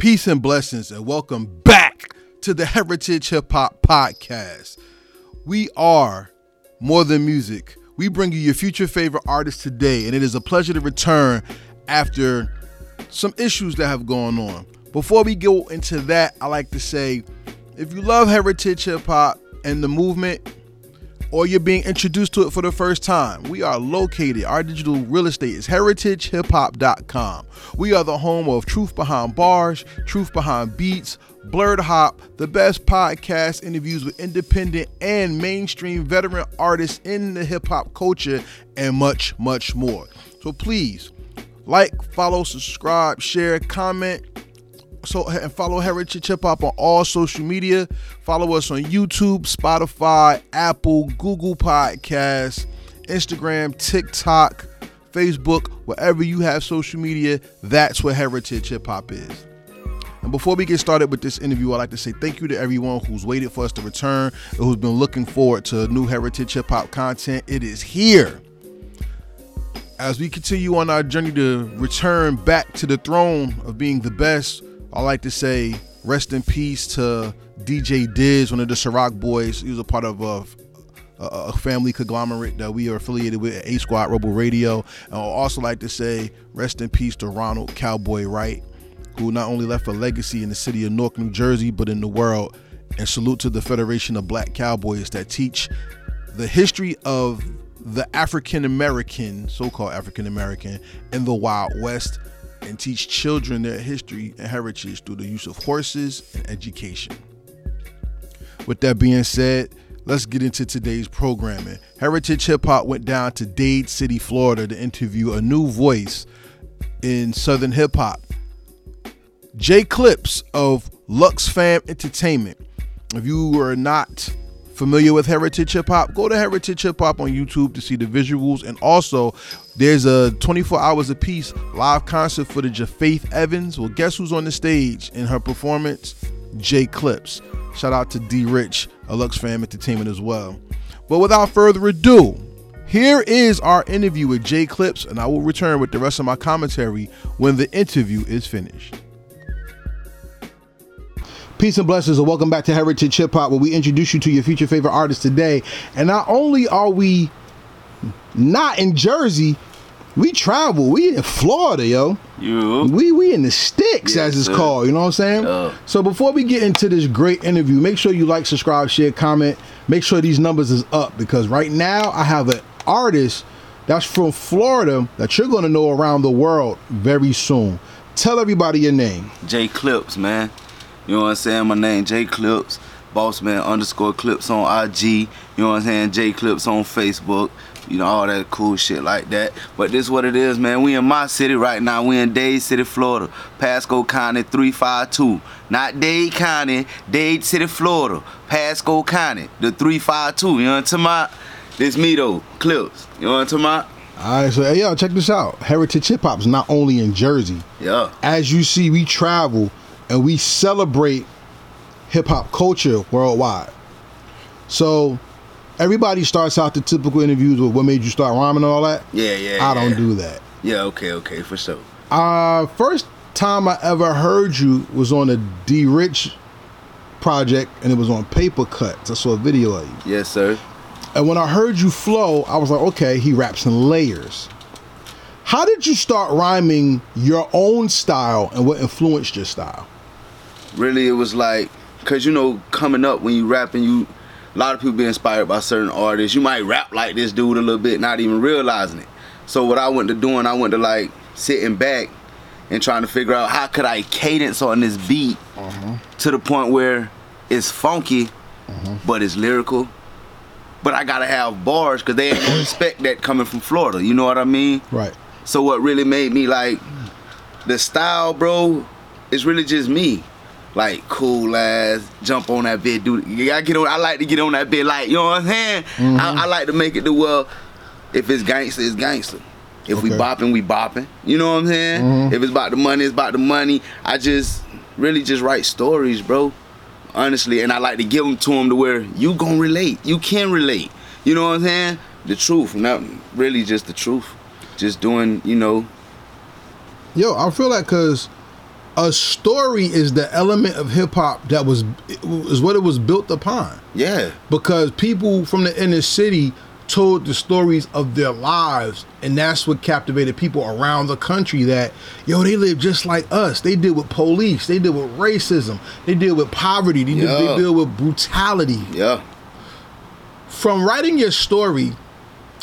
Peace and blessings, and welcome back to the Heritage Hip Hop Podcast. We are more than music. We bring you your future favorite artists today, and it is a pleasure to return after some issues that have gone on. Before we go into that, I like to say if you love heritage hip hop and the movement, or you're being introduced to it for the first time, we are located. Our digital real estate is heritagehiphop.com. We are the home of Truth Behind Bars, Truth Behind Beats, Blurred Hop, the best podcast interviews with independent and mainstream veteran artists in the hip hop culture, and much, much more. So please like, follow, subscribe, share, comment, so and follow Heritage Hip Hop on all social media. Follow us on YouTube, Spotify, Apple, Google Podcasts, Instagram, TikTok, Facebook, wherever you have social media, that's where Heritage Hip Hop is. And before we get started with this interview, I'd like to say thank you to everyone who's waited for us to return and who's been looking forward to new Heritage Hip Hop content. It is here. As we continue on our journey to return back to the throne of being the best, I like to say rest in peace to DJ Diz, one of the Ciroc boys. He was a part of a, a family conglomerate that we are affiliated with A Squad Rebel Radio. And I'd also like to say rest in peace to Ronald Cowboy Wright, who not only left a legacy in the city of Newark, New Jersey, but in the world. And salute to the Federation of Black Cowboys that teach the history of the African American, so called African American, in the Wild West and teach children their history and heritage through the use of horses and education. With that being said, let's get into today's programming. Heritage Hip Hop went down to Dade City, Florida to interview a new voice in Southern hip hop. Jay Clips of Lux Fam Entertainment. If you are not familiar with Heritage Hip Hop, go to Heritage Hip Hop on YouTube to see the visuals. And also, there's a 24 hours a piece live concert footage of Faith Evans. Well, guess who's on the stage in her performance? Jay Clips. Shout out to D Rich, a Lux Fam Entertainment as well. But without further ado, here is our interview with Jay Clips, and I will return with the rest of my commentary when the interview is finished. Peace and blessings, and welcome back to Heritage Hip Hop, where we introduce you to your future favorite artist today. And not only are we not in Jersey, we travel. We in Florida, yo. You. We we in the sticks, Yes, as it's sir. called. You know what I'm saying? Yeah. So before we get into this great interview, make sure you like, subscribe, share, comment. Make sure these numbers is up because right now I have an artist that's from Florida that you're gonna know around the world very soon. Tell everybody your name. Jay Clips, man. You know what I'm saying? My name J Clips. Boss man underscore clips on IG. You know what I'm saying? J Clips on Facebook. You know, all that cool shit like that. But this what it is, man. We in my city right now. We in Dade City, Florida. Pasco County 352. Not Dade County, Dade City, Florida. Pasco County, the 352. You know what I'm talking about? This me though, Clips. You know what I'm talking about? All right, so hey, yo, check this out. Heritage Hip Hop's not only in Jersey. Yeah. As you see, we travel and we celebrate hip hop culture worldwide. So everybody starts out the typical interviews with what made you start rhyming and all that. Yeah, yeah. I don't do that. Yeah, okay, okay, for sure. Uh first time I ever heard you was on a D Rich project and it was on paper cuts. I saw a video of you. Yes, sir. And when I heard you flow, I was like, okay, he raps in layers. How did you start rhyming your own style and what influenced your style? Really it was like because you know coming up when you rapping you a lot of people be inspired by certain artists. You might rap like this dude a little bit not even realizing it. So what i went to doing i went to like sitting back and trying to figure out how could i cadence on this beat uh-huh. to the point where it's funky uh-huh. but it's lyrical. But i gotta have bars because they ain't gonna expect that coming from florida you know what i mean? Right. so what really made me like the style, bro, is really just me. Like cool ass, jump on that bed, dude. I get on. I like to get on that bed, like you know what I'm saying. I, mm-hmm. I like to make it the well, if it's gangster, it's gangster. If we bopping, we bopping. You know what I'm saying? Mm-hmm. If it's about the money, it's about the money. I just really just write stories, bro. Honestly, and I like to give them to them to where you gonna relate. You can relate. You know what I'm saying? The truth, not really just the truth. Just doing, you know, Yo, I feel like because a story is the element of hip hop that was is what it was built upon. Yeah. Because people from the inner city told the stories of their lives, and that's what captivated people around the country. That yo, they live just like us. They deal with police. They deal with racism. They deal with poverty. They, Yeah. they deal with brutality. Yeah. From writing your story,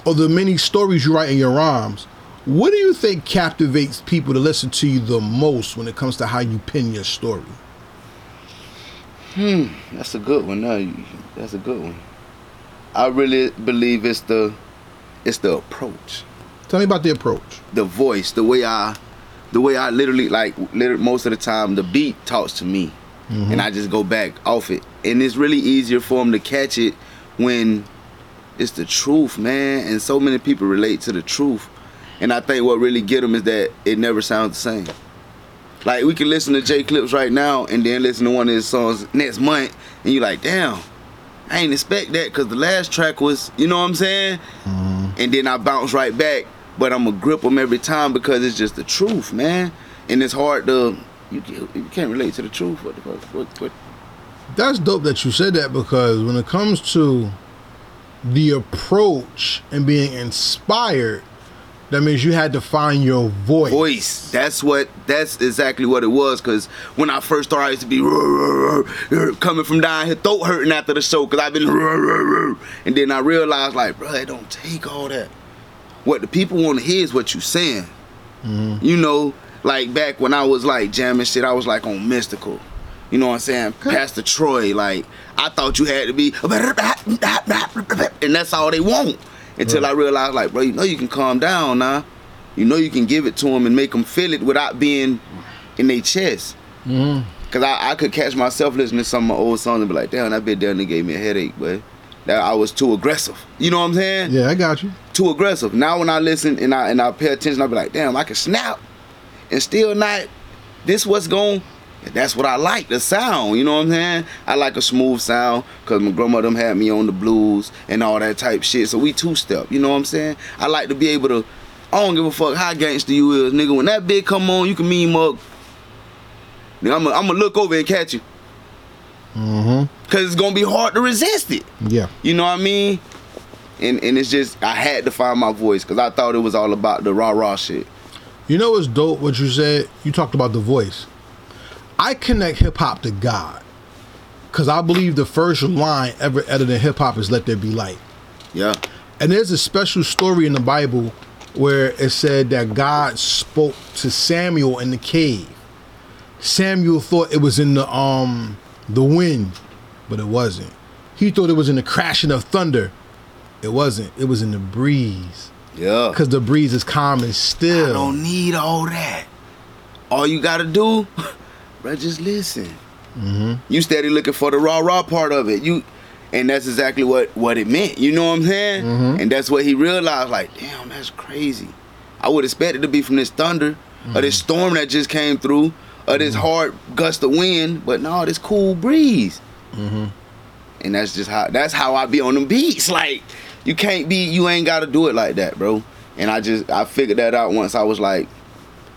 or the many stories you write in your rhymes, what do you think captivates people to listen to you the most when it comes to how you pin your story? Hmm, that's a good one. No, that's a good one. I really believe it's the it's the approach. Tell me about the approach. the voice, the way I, the way I literally like, literally most of the time, the beat talks to me, and I just go back off it, and it's really easier for them to catch it when it's the truth, man. And so many people relate to the truth, and I think what really get them is that it never sounds the same. Like we can listen to J Clips right now, and then listen to one of his songs next month, and you're like, damn. I ain't expect that because the last track was, you know what I'm saying? Mm-hmm. And then I bounce right back, but I'm gonna grip them every time because it's just the truth, man. And it's hard to, you, you can't relate to the truth. What the fuck? What, what? That's dope that you said that because when it comes to the approach and being inspired, that means you had to find your voice. Voice. That's what. That's exactly what it was. Cause when I first started, I used to be "Rrr, rrr, rrr," coming from down here, throat hurting after the show. Cause I've been, and then I realized, like, bro, it don't take all that. What the people want to hear is what you saying. Mm-hmm. You know, like back when I was like jamming shit, I was like on Mystikal. You know what I'm saying? Pastor Troy, like I thought you had to be, and that's all they want. Until I realized, like, bro, you know you can calm down now. You know you can give it to them and make them feel it without being in their chest. Mm-hmm. Cause I, I could catch myself listening to some of my old songs and be like, damn, that bit down there gave me a headache, but that I was too aggressive. You know what I'm saying? Yeah, I got you. too aggressive. Now when I listen and I and I pay attention, I'll be like, damn, I can snap and still not this what's going that's what I like, the sound, you know what I'm saying? I like a smooth sound because my grandmother had me on the blues and all that type shit. So we two step, you know what I'm saying? I like to be able to I don't give a fuck how gangster you is, nigga. When that big come on, you can mean mug. Nigga, I'm gonna look over and catch you. Mm-hmm. Cause it's gonna be hard to resist it. Yeah. You know what I mean? And and it's just I had to find my voice because I thought it was all about the rah rah shit. You know what's dope? What you said? You talked about the voice. I connect hip hop to God, cause I believe the first line ever uttered in hip hop is "Let there be light." Yeah. And there's a special story in the Bible where it said that God spoke to Samuel in the cave. Samuel thought it was in the um the wind, but it wasn't. He thought it was in the crashing of thunder. It wasn't. It was in the breeze. Yeah. Cause the breeze is calm and still. I don't need all that. All you gotta do, bro, just listen. You steady looking for the raw, raw part of it. You, and that's exactly what what it meant. You know what I'm saying? Mm-hmm. And that's what he realized. Like, damn, that's crazy. I would expect it to be from this thunder or mm-hmm. this storm that just came through or this mm-hmm. hard gust of wind, but no, this cool breeze. And that's just how that's how I be on them beats. Like, you can't be, you ain't gotta do it like that, bro. And I just I figured that out once I was like,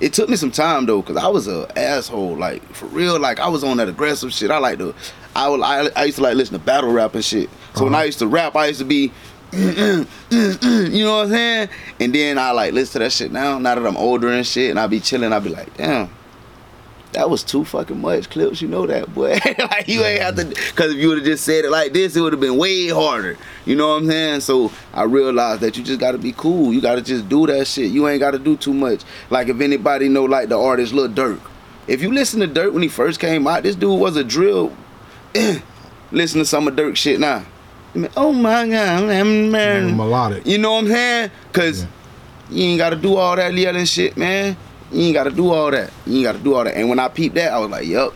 it took me some time though, cause I was a asshole, like for real. Like I was on that aggressive shit. I like to, I would, I, I used to like listen to battle rap and shit. So when uh-huh. I used to rap, I used to be, you know what I'm saying? And then I like listen to that shit now. Now that I'm older and shit, and I be chilling, I be like, damn, that was too fucking much clips. You know that, boy. like you ain't have to, mm-hmm. cause if you would have just said it like this, it would have been way harder. You know what I'm saying? So I realized that you just gotta be cool. You gotta just do that shit. You ain't gotta do too much. Like if anybody know like the artist Lil Durk, if you listen to Durk when he first came out, this dude was a drill. listen to some of Durk shit now. I mean, oh my god, I'm man. melodic. You know what I'm saying? Cause you ain't gotta do all that yelling shit, man. You ain't gotta do all that. You ain't gotta do all that. And when I peeped that, I was like, yup,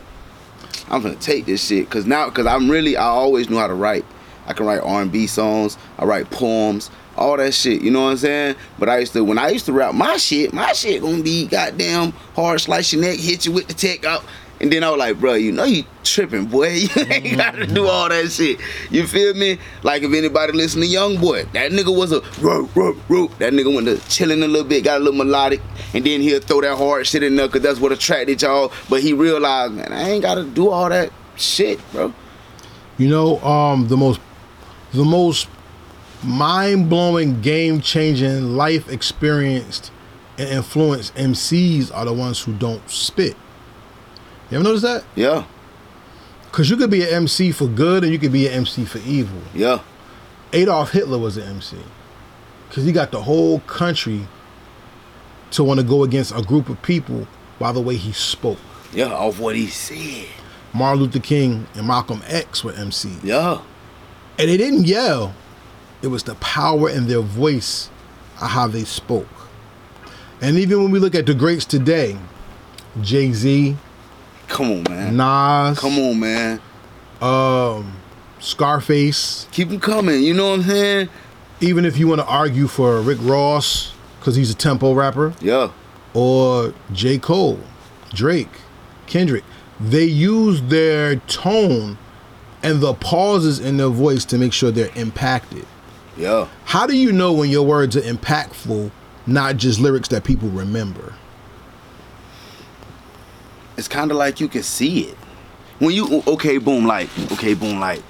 I'm gonna take this shit. Cause now, cause I'm really, I always knew how to write. I can write R&B songs. I write poems. All that shit. You know what I'm saying? But I used to, when I used to rap my shit, my shit gonna be goddamn hard, slice your neck, hit you with the tech out. And then I was like, bro, you know you tripping, boy. You ain't gotta do all that shit. You feel me? Like if anybody listen to Young Boy, that nigga was a rope, rope, rope. That nigga went to chilling a little bit, got a little melodic, and then he'll throw that hard shit in there because that's what attracted y'all. But he realized, man, I ain't gotta do all that shit, bro. You know, um, the most, the most mind-blowing, game-changing, life experienced, and influenced MCs are the ones who don't spit. You ever notice that? Yeah, Because you could be an MC for good and you could be an MC for evil. yeah, Adolf Hitler was an MC because he got the whole country to want to go against a group of people by the way he spoke. yeah, off what he said. Martin Luther King and Malcolm X were MCs. Yeah, And they didn't yell. It was the power in their voice of how they spoke. And even when we look at the greats today, Jay Z, come on, man. Nas, Come on, man. um, Scarface, Keep him coming. You know what I'm saying? even if you want to argue for Rick Ross, because he's a tempo rapper, Yeah, or J. Cole, Drake, Kendrick, they use their tone and the pauses in their voice to make sure they're impacted. yeah. How do you know when your words are impactful, not just lyrics that people remember? It's kind of like you can see it. When you okay boom like okay boom like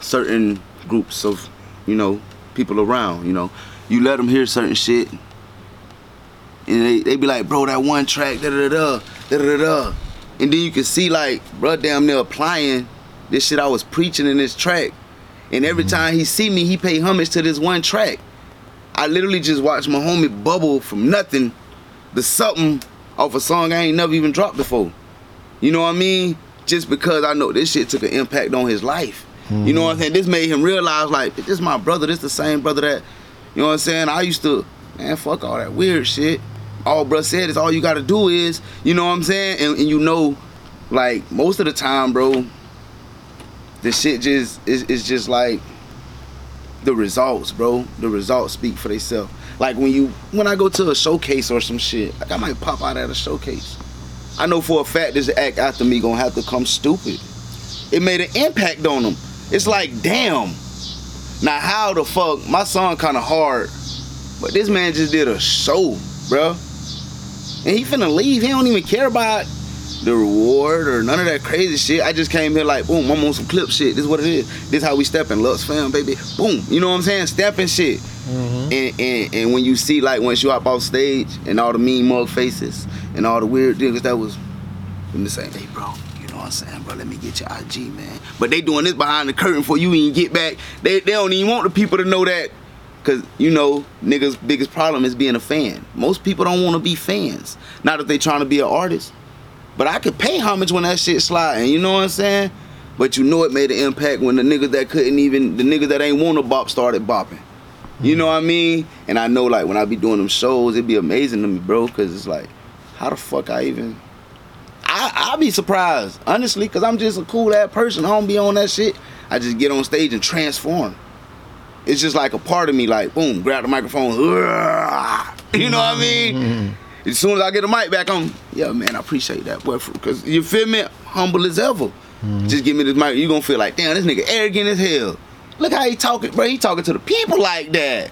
certain groups of you know people around you know. You let them hear certain shit and they, they be like bro that one track da da da da da da. And then you can see like bro damn near applying this shit I was preaching in this track. And every mm-hmm. time he see me he pay homage to this one track. I literally just watched my homie bubble from nothing to something off a song I ain't never even dropped before. You know what I mean? Just because I know this shit took an impact on his life. You know what I'm saying? This made him realize like, this is my brother. This the same brother that, you know what I'm saying? I used to, man, fuck all that weird shit. All bruh said is all you gotta do is, you know what I'm saying? And, and you know, like most of the time, bro, the shit just is is just like the results, bro. The results speak for themselves. Like when you when I go to a showcase or some shit, like I might pop out at a showcase. I know for a fact this act after me gonna have to come stupid. It made an impact on them. It's like, damn. Now how the fuck my song kinda hard, but this man just did a show, bro. And he finna leave. He don't even care about the reward or none of that crazy shit. I just came here like, boom, I'm on some clip shit. This is what it is. This how we stepping. Lux fam, baby. Boom. You know what I'm saying? Stepping shit. Mm-hmm. And, and and when you see like once you up off stage and all the mean mug faces and all the weird niggas that was in the same, hey bro, you know what I'm saying, bro? Let me get your IG, man. But they doing this behind the curtain for you even get back. They they don't even want the people to know that. Cause you know, niggas' biggest problem is being a fan. Most people don't want to be fans. Not if they trying to be an artist. But I could pay homage when that shit sliding, you know what I'm saying? But you know it made an impact when the niggas that couldn't even, the niggas that ain't want to bop started bopping. You know what I mean? And I know like when I be doing them shows, it'd be amazing to me, bro, because it's like, how the fuck I even. I I be surprised, honestly, because I'm just a cool ass person. I don't be on that shit. I just get on stage and transform. It's just like a part of me, like, boom, grab the microphone. You know what I mean? Mm-hmm. As soon as I get the mic back on, yeah, man, I appreciate that, boy. Because you feel me? Humble as ever. Mm-hmm. Just give me this mic. You gonna feel like, damn, this nigga arrogant as hell. Look how he talking, bro. He talking to the people like that.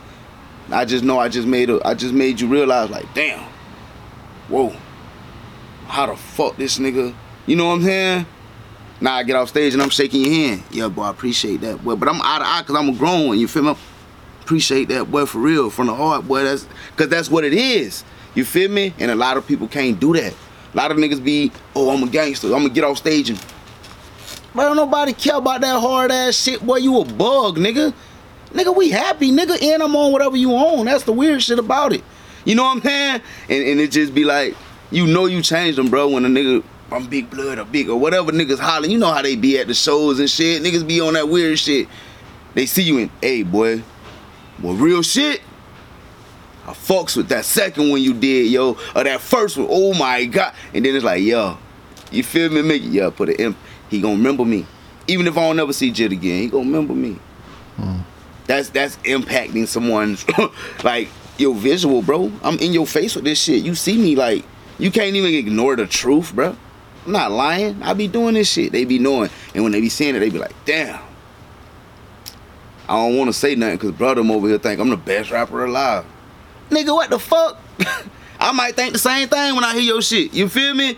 I just know I just made a, I just made you realize, like, damn, whoa, how the fuck this nigga, you know what I'm saying? Now I get off stage and I'm shaking your hand. Yeah, boy, I appreciate that, boy. But I'm out of eye because I'm a grown one. You feel me? Appreciate that, boy, for real, from the heart, boy. That's because that's what it is. You feel me? And a lot of people can't do that. A lot of niggas be, oh, I'm a gangster. I'm gonna get off stage and. But don't nobody care about that hard ass shit, boy. You a bug, nigga. Nigga, we happy, nigga, and I'm on whatever you on. That's the weird shit about it. You know what I'm saying? And, and it just be like, you know you changed them, bro, when a nigga I'm big blood or big or whatever niggas hollering. You know how they be at the shows and shit. Niggas be on that weird shit. They see you and, hey, boy, well, real shit. I fucks with that second one you did, yo, or that first one. Oh my god! And then it's like, yo, you feel me, Mickey? Yeah, put it in. He gonna remember me, even if I don't ever see Jit again. He gonna remember me. Hmm. That's that's impacting someone's like your visual, bro. I'm in your face with this shit. You see me like you can't even ignore the truth, bro. I'm not lying. I be doing this shit. They be knowing. And when they be seeing it, they be like, damn. I don't want to say nothing because brother I'm over here think I'm the best rapper alive. Nigga, what the fuck? I might think the same thing when I hear your shit. You feel me?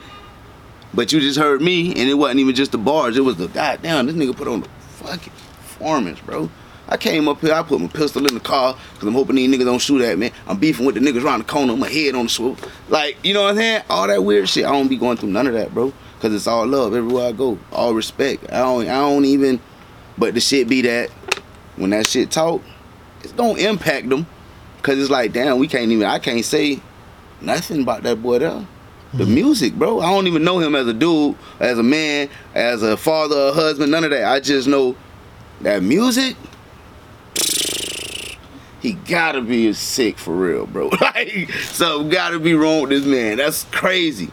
But you just heard me, and it wasn't even just the bars. It was the goddamn. This nigga put on the fucking performance, bro. I came up here, I put my pistol in the car because I'm hoping these niggas don't shoot at me. I'm beefing with the niggas around the corner, my head on the swoop. Like, you know what I'm saying? All that weird shit. I don't be going through none of that, bro. Cause it's all love everywhere I go. All respect. I don't I don't even but the shit be that when that shit talk, it's gonna impact them. Cause it's like, damn, we can't even I can't say nothing about that boy there. The Mm-hmm. music, bro. I don't even know him as a dude, as a man, as a father, a husband, none of that. I just know that music, he gotta be sick for real, bro. like, something gotta be wrong with this man. That's crazy.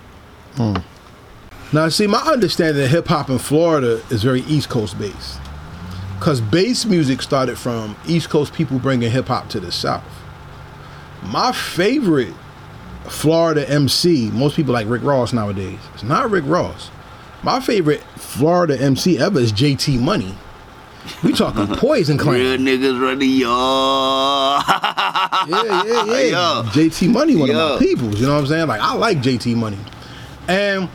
Now, see, my understanding of hip hop in Florida is very East Coast based. Because bass music started from East Coast people bringing hip hop to the South. My favorite Florida MC, most people like Rick Ross nowadays. It's not Rick Ross. My favorite Florida MC ever is JT Money. We talking Poison Clan. Real niggas running y'all. yeah, yeah, yeah. Yeah. JT Money, one of my peoples. You know what I'm saying? Like I like JT Money. And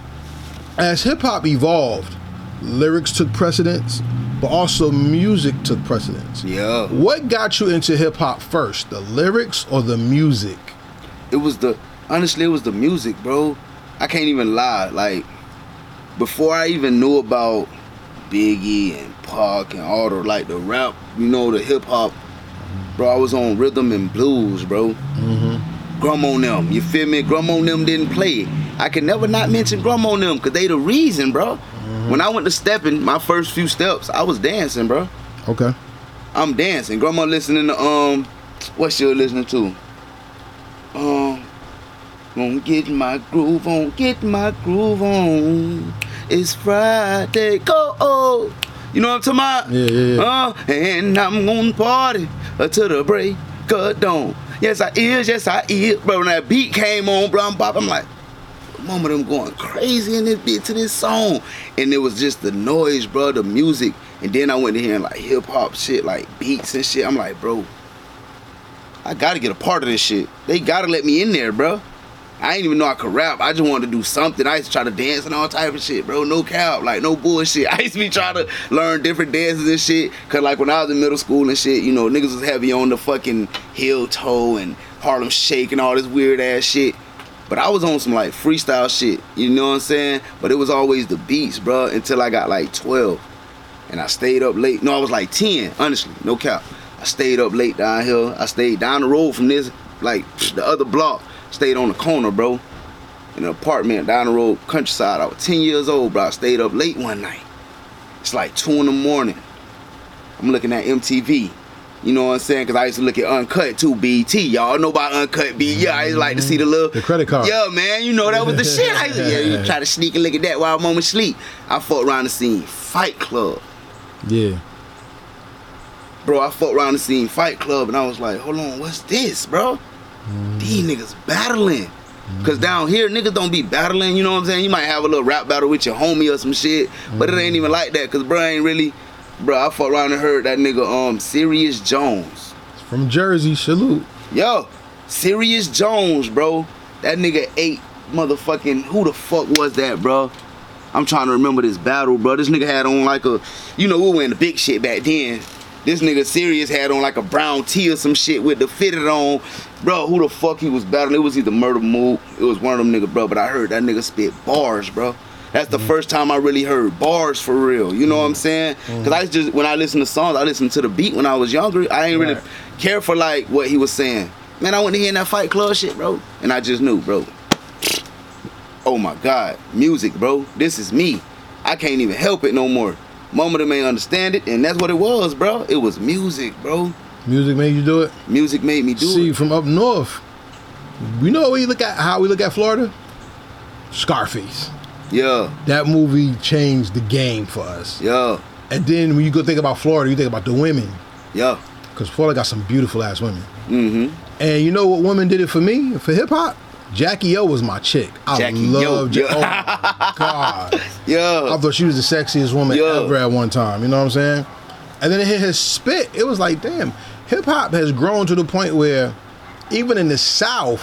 as hip hop evolved, lyrics took precedence, but also music took precedence. Yeah. What got you into hip hop first, the lyrics or the music? it was the honestly it was the music bro i can't even lie like before i even knew about biggie and Pac and all the like the rap you know the hip-hop bro i was on rhythm and blues bro mm-hmm. grum on them you feel me grum on them didn't play i can never not mention grum on them because they the reason bro when i went to stepping my first few steps i was dancing bro Okay. I'm dancing. Grandma listening to um, what she was listening to? Um, gonna get my groove on, get my groove on. It's Friday, go! Oh. You know what I'm talking about? Yeah, yeah, yeah. Uh, and I'm gonna party until the break of dawn. Yes, I is. Yes, I is. Bro, when that beat came on, bro, I'm, bop, I'm like, mama them going crazy in this beat to this song. And it was just the noise, bro, the music. And then I went to hearing like hip hop shit, like beats and shit. I'm like, bro, I gotta get a part of this shit. They gotta let me in there, bro. I ain't even know I could rap. I just wanted to do something. I used to try to dance and all type of shit, bro. No cap, like no bullshit. I used to be trying to learn different dances and shit. Cause like when I was in middle school and shit, you know, niggas was heavy on the fucking heel toe and Harlem Shake and all this weird ass shit. But I was on some like freestyle shit, you know what I'm saying? But it was always the beats, bro, until I got like 12. And I stayed up late. No, I was like 10, honestly, no cap. I stayed up late down here. I stayed down the road from this, like the other block. Stayed on the corner, bro. In an apartment down the road, countryside. I was 10 years old, bro. I stayed up late one night. It's like 2 in the morning. I'm looking at MTV. You know what I'm saying? Because I used to look at Uncut too, BET. Y'all know about Uncut B. Yeah, I used to like to see the little. The credit card. Yeah, man. You know that was the shit. I used to, yeah, you try to sneak and look at that while I'm on my sleep. I fucked around the scene Fight Club. Yeah. Bro, I fucked around the scene Fight Club and I was like, hold on, what's this, bro? Mm. These niggas battling. Cause mm. down here, niggas don't be battling, you know what I'm saying? You might have a little rap battle with your homie or some shit, but it ain't mm. even like that, cause bro ain't really, bro, I fucked around and heard that nigga, um, Serius Jones. From Jersey, salute. Yo, Serius Jones, bro. That nigga ate motherfucking, who the fuck was that, bro? I'm trying to remember this battle, bro. This nigga had on like a, you know, we were in the big shit back then. This nigga Serius had on like a brown tee or some shit with the fitted on. Bro, who the fuck he was battling? It was either Murda Mook. It was one of them nigga, bro. But I heard that nigga spit bars, bro. That's the first time I really heard bars for real. You know what I'm saying? Mm. Cause I just when I listen to songs, I listened to the beat when I was younger. I ain't really Right. care for like what he was saying. Man, I went to hear that Fight Club shit, bro, and I just knew, bro. Oh my God, music, bro. This is me. I can't even help it no more. Mama them ain't understand it, and that's what it was, bro. It was music, bro. Music made you do it. Music made me do See, it. See, from up north, we know we look at how we look at Florida. Scarface. Yeah, That movie changed the game for us. yeah, And then when you go think about Florida, you think about the women, yeah. because Florida got some beautiful ass women. Mm-hmm. And you know what woman did it for me for hip hop? Jackie O was my chick. I Jackie O, love Ja- yeah. Oh my god. Yeah. I thought she was the sexiest woman Yeah. ever at one time. You know what I'm saying? And then it hit his spit. It was like, damn, hip hop has grown to the point where even in the South,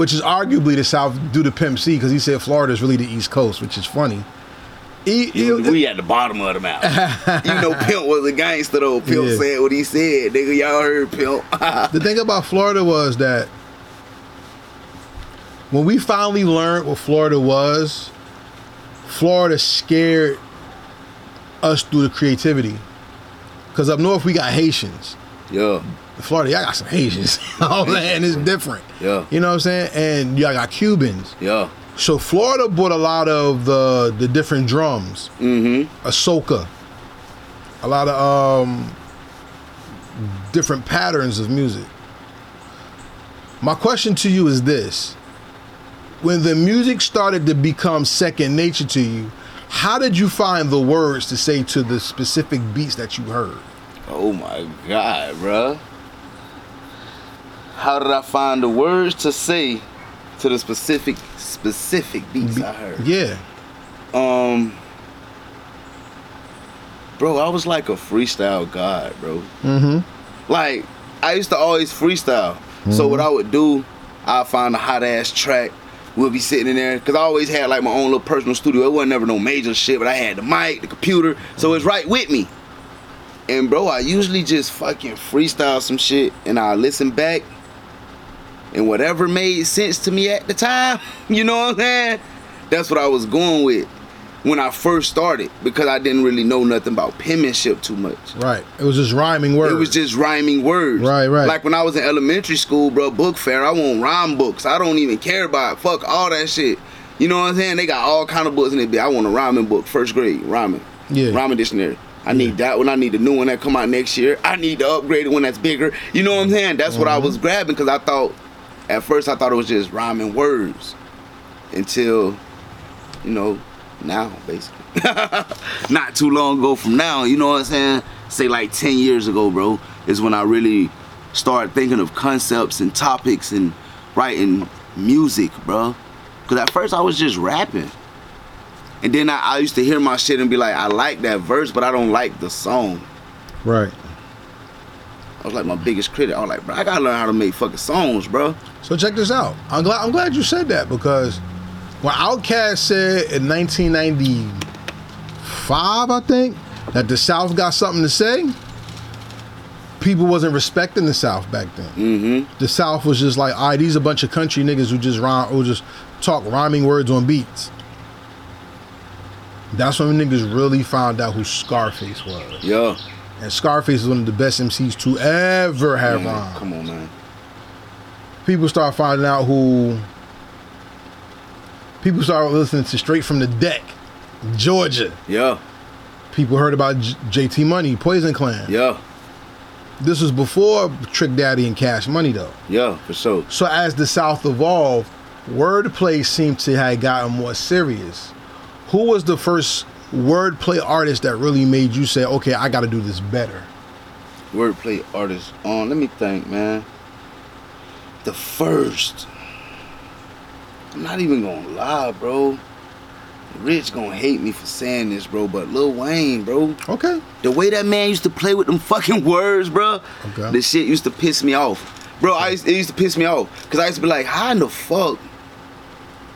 which is arguably the South due to Pimp C, because he said Florida is really the East Coast, which is funny. He- he- we at the bottom of the mountain. you know, Pimp was a gangster though. Pimp Yeah. said what he said. Nigga, y'all heard Pimp. the thing about Florida was that when we finally learned what Florida was, Florida scared us through the creativity. Because up north we got Haitians. yeah. Florida, y'all got some Haitians. oh man, it's different. Yeah. You know what I'm saying? And y'all got Cubans. Yeah. So Florida brought a lot of the the different drums. Mm-hmm. a soca, a lot of um, different patterns of music. My question to you is this: When the music started to become second nature to you, how did you find the words to say to the specific beats that you heard? Oh my God, bruh. How did I find the words to say to the specific specific beats I heard? Yeah, Um, bro, I was like a freestyle god, bro. mm-hmm. Like I used to always freestyle. So what I would do, I'd find a hot ass track. We'll be sitting in there because I always had like my own little personal studio. It wasn't never no major shit, but I had the mic, the computer, so it's right with me. And bro, I usually just fucking freestyle some shit, and I listen back, and whatever made sense to me at the time, you know what I'm saying? That's what I was going with when I first started because I didn't really know nothing about penmanship too much. right. It was just rhyming words. It was just rhyming words. Right, right. Like when I was in elementary school, bro, book fair, I want rhyme books. I don't even care about it. Fuck all that shit. You know what I'm saying? They got all kind of books in it. I want a rhyming book, first grade, rhyming. Yeah. Rhyming dictionary. I need that one. I need the new one that come out next year. I need the upgraded one that's bigger. You know what I'm saying? That's what I Mm-hmm. was grabbing because I thought, at first I thought it was just rhyming words. Until, you know, now basically. Not too long ago from now, you know what I'm saying? Say like 10 years ago, bro, is when I really started thinking of concepts and topics and writing music, bro. Cause at first I was just rapping. And then I, I used to hear my shit and be like, I like that verse, but I don't like the song. right. I was like my biggest critic. I was like, bro, I gotta learn how to make fucking songs, bro. So check this out. I'm glad I'm glad you said that because when Outkast said in 1995, I think, that the South got something to say, people wasn't respecting the South back then. Mm-hmm. The South was just like, all right, these are a bunch of country niggas who just rhyme, who just talk rhyming words on beats. That's when niggas really found out who Scarface was. Yeah. And Scarface is one of the best MCs to ever have Man, rhymed come on, man. People start finding out who people start listening to straight from the deck georgia Yeah. people heard about J- jt money poison clan Yeah. this was before trick daddy and cash money though Yeah, for sure. so as the south evolved wordplay seemed to have gotten more serious who was the first wordplay artist that really made you say okay i gotta do this better Wordplay artist on. Let me think, man. The first. I'm not even gonna lie, bro. Rich gonna hate me for saying this, bro, but Lil Wayne, bro. okay The way that man used to play with them fucking words, bro. Okay. The shit used to piss me off. Bro, I used, it used to piss me off. Cause I used to be like, how in the fuck?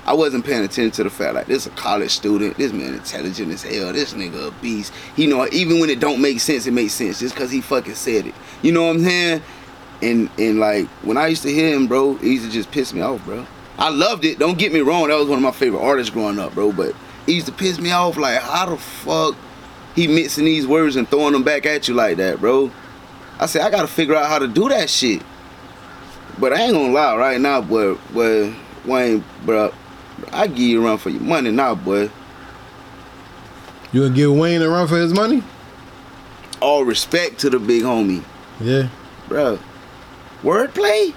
I wasn't paying attention to the fact like this a college student, this man intelligent as hell, this nigga a beast. You know, even when it don't make sense, it makes sense just cause he fucking said it. You know what I'm saying? And and like when I used to hear him, bro, he used to just piss me off, bro. I loved it. Don't get me wrong, that was one of my favorite artists growing up, bro. But he used to piss me off. Like, how the fuck he mixing these words and throwing them back at you like that, bro? I said I gotta figure out how to do that shit. But I ain't gonna lie, right now, boy, boy, Wayne, bro, I give you a run for your money now, boy. you gonna give wayne a run for his money All respect to the big homie, yeah bro. Wordplay,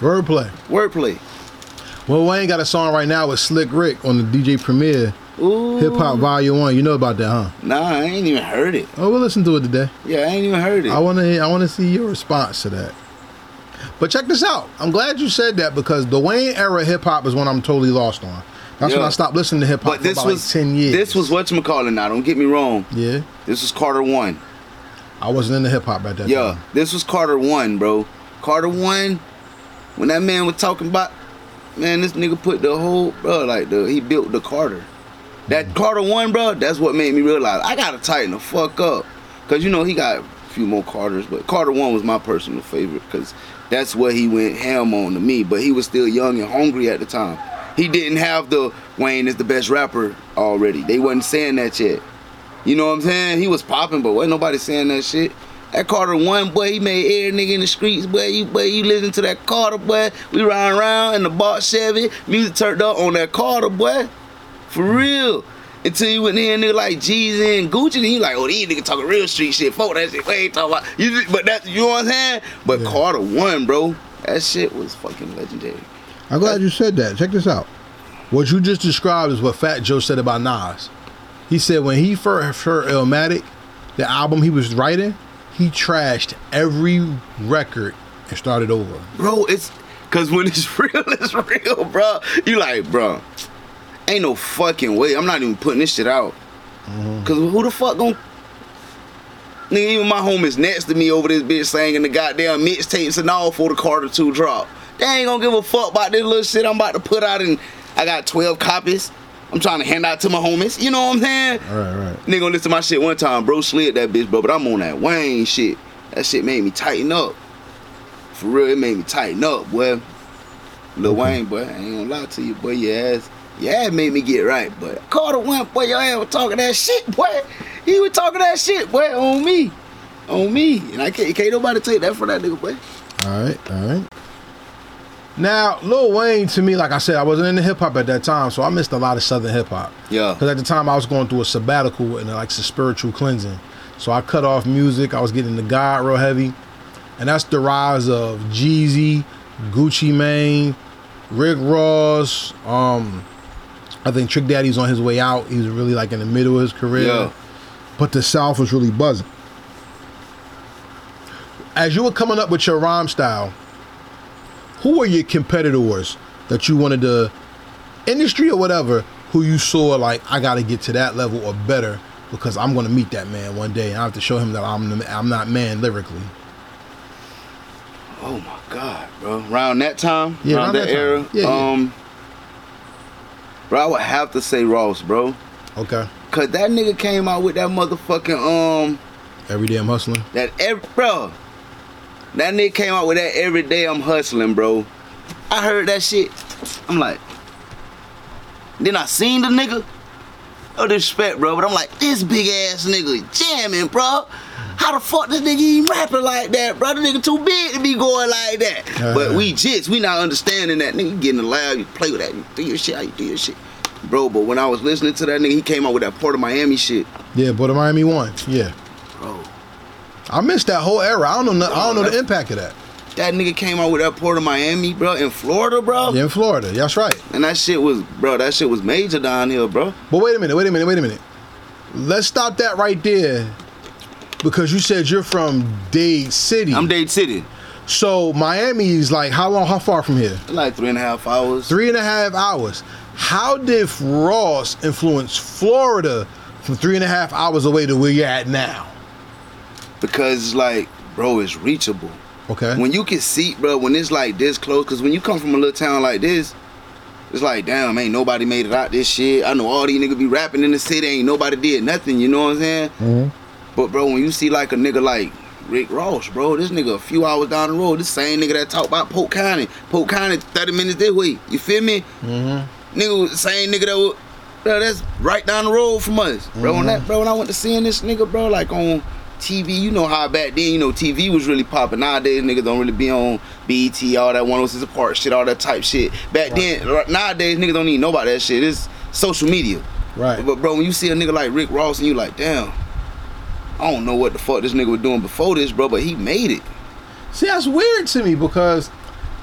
wordplay wordplay. Well, Wayne got a song right now with Slick Rick on the DJ Premier Ooh, Hip Hop Volume One. You know about that, huh? Nah, I ain't even heard it. Oh, we'll listen to it today. Yeah, I ain't even heard it. I want to. I want to see your response to that. But check this out. I'm glad you said that because the Wayne era hip hop is one I'm totally lost on. That's when I stopped listening to hip hop But for this about was like ten years. This was what you now. Don't get me wrong. yeah. This was Carter one. I wasn't into hip hop at that Yeah, time. this was Carter one, bro. Carter one. When that man was talking about, man, this nigga put the whole, bro, like the he built the Carter. That Mm-hmm. Carter one, bro. That's what made me realize I gotta tighten the fuck up, cause you know he got a few more Carters, but Carter one was my personal favorite, cause that's what he went ham on to me. But he was still young and hungry at the time. He didn't have the Wayne is the best rapper already. They wasn't saying that yet. You know what I'm saying? He was popping, but wasn't nobody saying that shit. That Carter one, boy, he made every nigga in the streets, boy. You, boy, you listen to that Carter, boy. We riding around in the Bart Chevy, music turned up on that Carter, boy. For real. Until you went in nigga like Jeezy and Gucci, and you like, oh, these niggas talking real street shit. Fuck that shit. What ain't talking about? You, but that, you know what I'm saying? But Yeah. Carter one, bro. That shit was fucking legendary. I'm glad you said that. Check this out. What you just described is what Fat Joe said about Nas. He said when he first heard Illmatic, the album he was writing, he trashed every record and started over. bro. It's cause when it's real, it's real, bro. You like, bro. Ain't no fucking way. I'm not even putting this shit out. Mm-hmm. Cause who the fuck gon' Nigga, even my homies next to me over this bitch singing the goddamn mixtapes and all for the Carter 2 drop. They ain't gonna give a fuck about this little shit I'm about to put out and I got 12 copies. I'm trying to hand out to my homies. You know what I'm saying? Right, right. Nigga gonna listen to my shit one time, bro slid that bitch, bro. But I'm on that Wayne shit. That shit made me tighten up. For real, it made me tighten up, boy. Lil Wayne, boy, I ain't gonna lie to you, boy. Your ass, your ass made me get right, but Carter went, boy. Your ass was talking that shit, boy. He was talking that shit, boy, on me, on me, and I can't, can't nobody take that for that nigga, boy. All right, all right. Now, Lil Wayne, to me, like I said, I wasn't into hip hop at that time, so I missed a lot of Southern hip hop. Yeah. Because at the time, I was going through a sabbatical and like some spiritual cleansing. So I cut off music. I was getting the God real heavy, and that's the rise of Jeezy, Gucci Mane, Rick Ross. Um, I think Trick Daddy's on his way out. He was really like in the middle of his career. Yeah. But the South was really buzzing. As you were coming up with your rhyme style, who were your competitors that you wanted to industry or whatever who you saw like I got to get to that level or better because I'm going to meet that man one day and I have to show him that I'm the, I'm not man lyrically. Oh my god, bro. Around that time, Yeah, around around that, that era, Yeah, yeah. um, bro, I would have to say Ross, bro. Okay. Cause that nigga came out with that motherfucking um Every day I'm hustling. that every bro. That nigga came out with that every day I'm hustling, bro. I heard that shit. I'm like, then I seen the nigga. No disrespect, bro, but I'm like, this big ass nigga jamming, bro. How the fuck this nigga even rapping like that, bro? The nigga too big to be going like that. But we jits, we not understanding that. Nigga, you get in you play with that, you do your shit, how you do your shit. Bro, but when I was listening to that nigga, he came out with that Port of Miami shit. Yeah, but the Miami one. Yeah. I missed that whole era. I don't know. no- I don't know the impact of that. that nigga came out with that Port of Miami, bro, in Florida, bro. Yeah, in Florida. That's right. And that shit was, bro, that shit was major down here, bro. But wait a minute. Wait a minute. Wait a minute. Let's stop that right there because you said you're from Dade City. I'm Dade City. So Miami is like how long? How far from here? Like three and a half hours. Three and a half hours. How did Ross influence Florida from three and a half hours away to where you're at now? Because it's like, bro, it's reachable. Okay. When you can see, bro, when it's like this close, because when you come from a little town like this, it's like, damn, ain't nobody made it out this shit. I know all these niggas be rapping in the city, ain't nobody did nothing, you know what I'm saying? Mhm. But, bro, when you see like a nigga like Rick Ross, bro, this nigga a few hours down the road, this same nigga that talk about Polk County. Polk County 30 minutes this way, you feel me? Mm-hmm. Nigga, same nigga that was, bro, that's right down the road from us. Bro, when that, bro, when I went to seeing this nigga, bro, like on TV, you know how back then, you know, TV was really popping. Nowadays, niggas don't really be on BET, all that 106 & Park shit, all that type shit. Back then, right- nowadays, niggas don't need nobody that shit. It's social media. Right. But, bro, when you see a nigga like Rick Ross and you like, damn, I don't know what the fuck this nigga was doing before this, bro, but he made it. See, that's weird to me because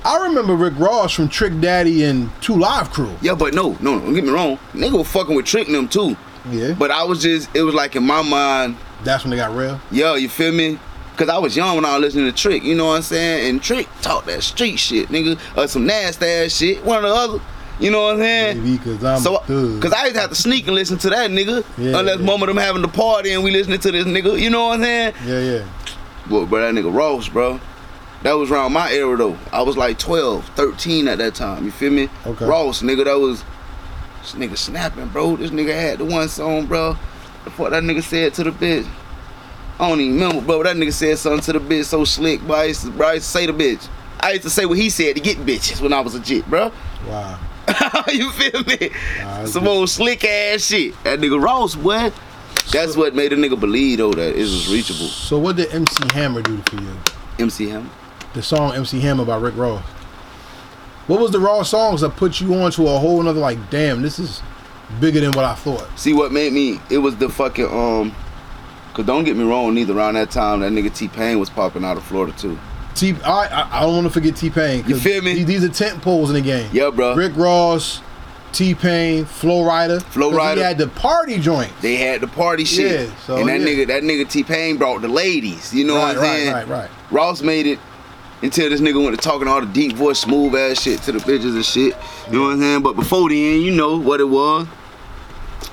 I remember Rick Ross from Trick Daddy and Two Live Crew. Yeah, but no, no, no, don't get me wrong. Nigga was fucking with Trick them too. Yeah. But I was just, it was like in my mind, That's when they got real. Yo, you feel me? Cause I was young when I was listening to Trick, you know what I'm saying? And Trick talk that street shit, nigga, or some nasty ass shit, one or the other. You know what I'm saying? Maybe because I'm So, cause I used to have to sneak and listen to that nigga, Yeah, unless yeah. of them having the party and we listening to this nigga. You know what I'm saying? yeah, yeah. But bro, that nigga Ross, bro. That was around my era though. I was like 12, 13 at that time. You feel me? Okay. Ross, nigga, that was this nigga snapping, bro. This nigga had the one song, bro. Fuck that nigga said to the bitch. I don't even remember, bro. That nigga said something to the bitch so slick, bro. I used to, bro, I used to say the bitch. I used to say what he said to get bitches when I was a jit, bro. Wow. you feel me? Nah, Some good. old slick ass shit. That nigga Ross, boy. That's what made a nigga believe though that it was reachable. So what did MC Hammer do for you? MC Hammer. The song MC Hammer by Rick Ross. What was the raw songs that put you onto a whole another like, damn, this is bigger than what I thought. See what made me? It was the fucking um. Cause don't get me wrong, neither around that time that nigga T Pain was popping out of Florida too. T, I, I, I don't want to forget T Pain. You feel me? These, are tent poles in the game. Yeah, bro. Rick Ross, T Pain, Flo Rida. Flo 'Cause Rida. He had the party joint. They had the party shit, Yeah, so, and that yeah. nigga, that nigga T Pain brought the ladies. You know right, what I'm saying? right, right, right. Ross made it until this nigga went to talking all the deep voice, smooth ass shit to the bitches and shit. You know what I'm saying? But before then, you know what it was.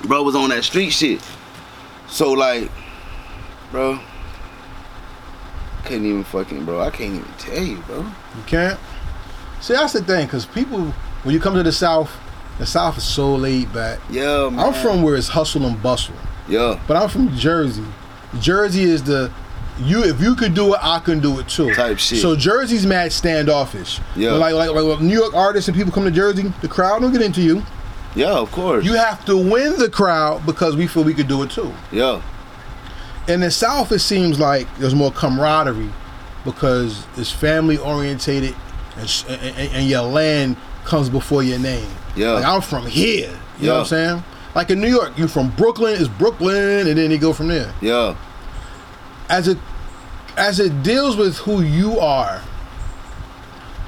Bro was on that street shit. So like, bro, couldn't even fucking, bro. I can't even tell you, bro. You can't. See, that's the thing, because people, when you come to the South, the South is so laid back. Yeah, man. I'm from where it's hustle and bustle, Yeah, but I'm from Jersey. Jersey is the you. If you could do it, I can do it too. Type shit. So Jersey's mad standoffish. Yeah. Like, like like New York artists and people come to Jersey, the crowd don't get into you. Yeah, of course. You have to win the crowd because we feel we could do it too. yeah, In the South, it seems like there's more camaraderie because it's family orientated, and, and, and- your land comes before your name. Yeah. like I'm from here. You know what I'm saying? Like in New York, you from Brooklyn, it's Brooklyn, and then you go from there. yeah. As it as it deals with who you are,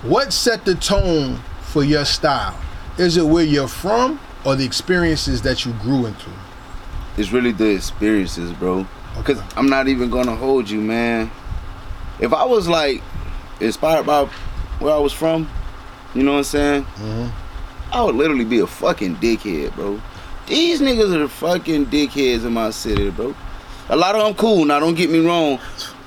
what set the tone for your style? Is it where you're from or the experiences that you grew into? It's really the experiences, bro. Cause Okay. I'm not even gonna hold you, man. If I was like inspired by where I was from, you know what I'm saying? Mhm. I would literally be a fucking dickhead, bro. These niggas are the fucking dickheads in my city, bro. A lot of them cool. Now, don't get me wrong,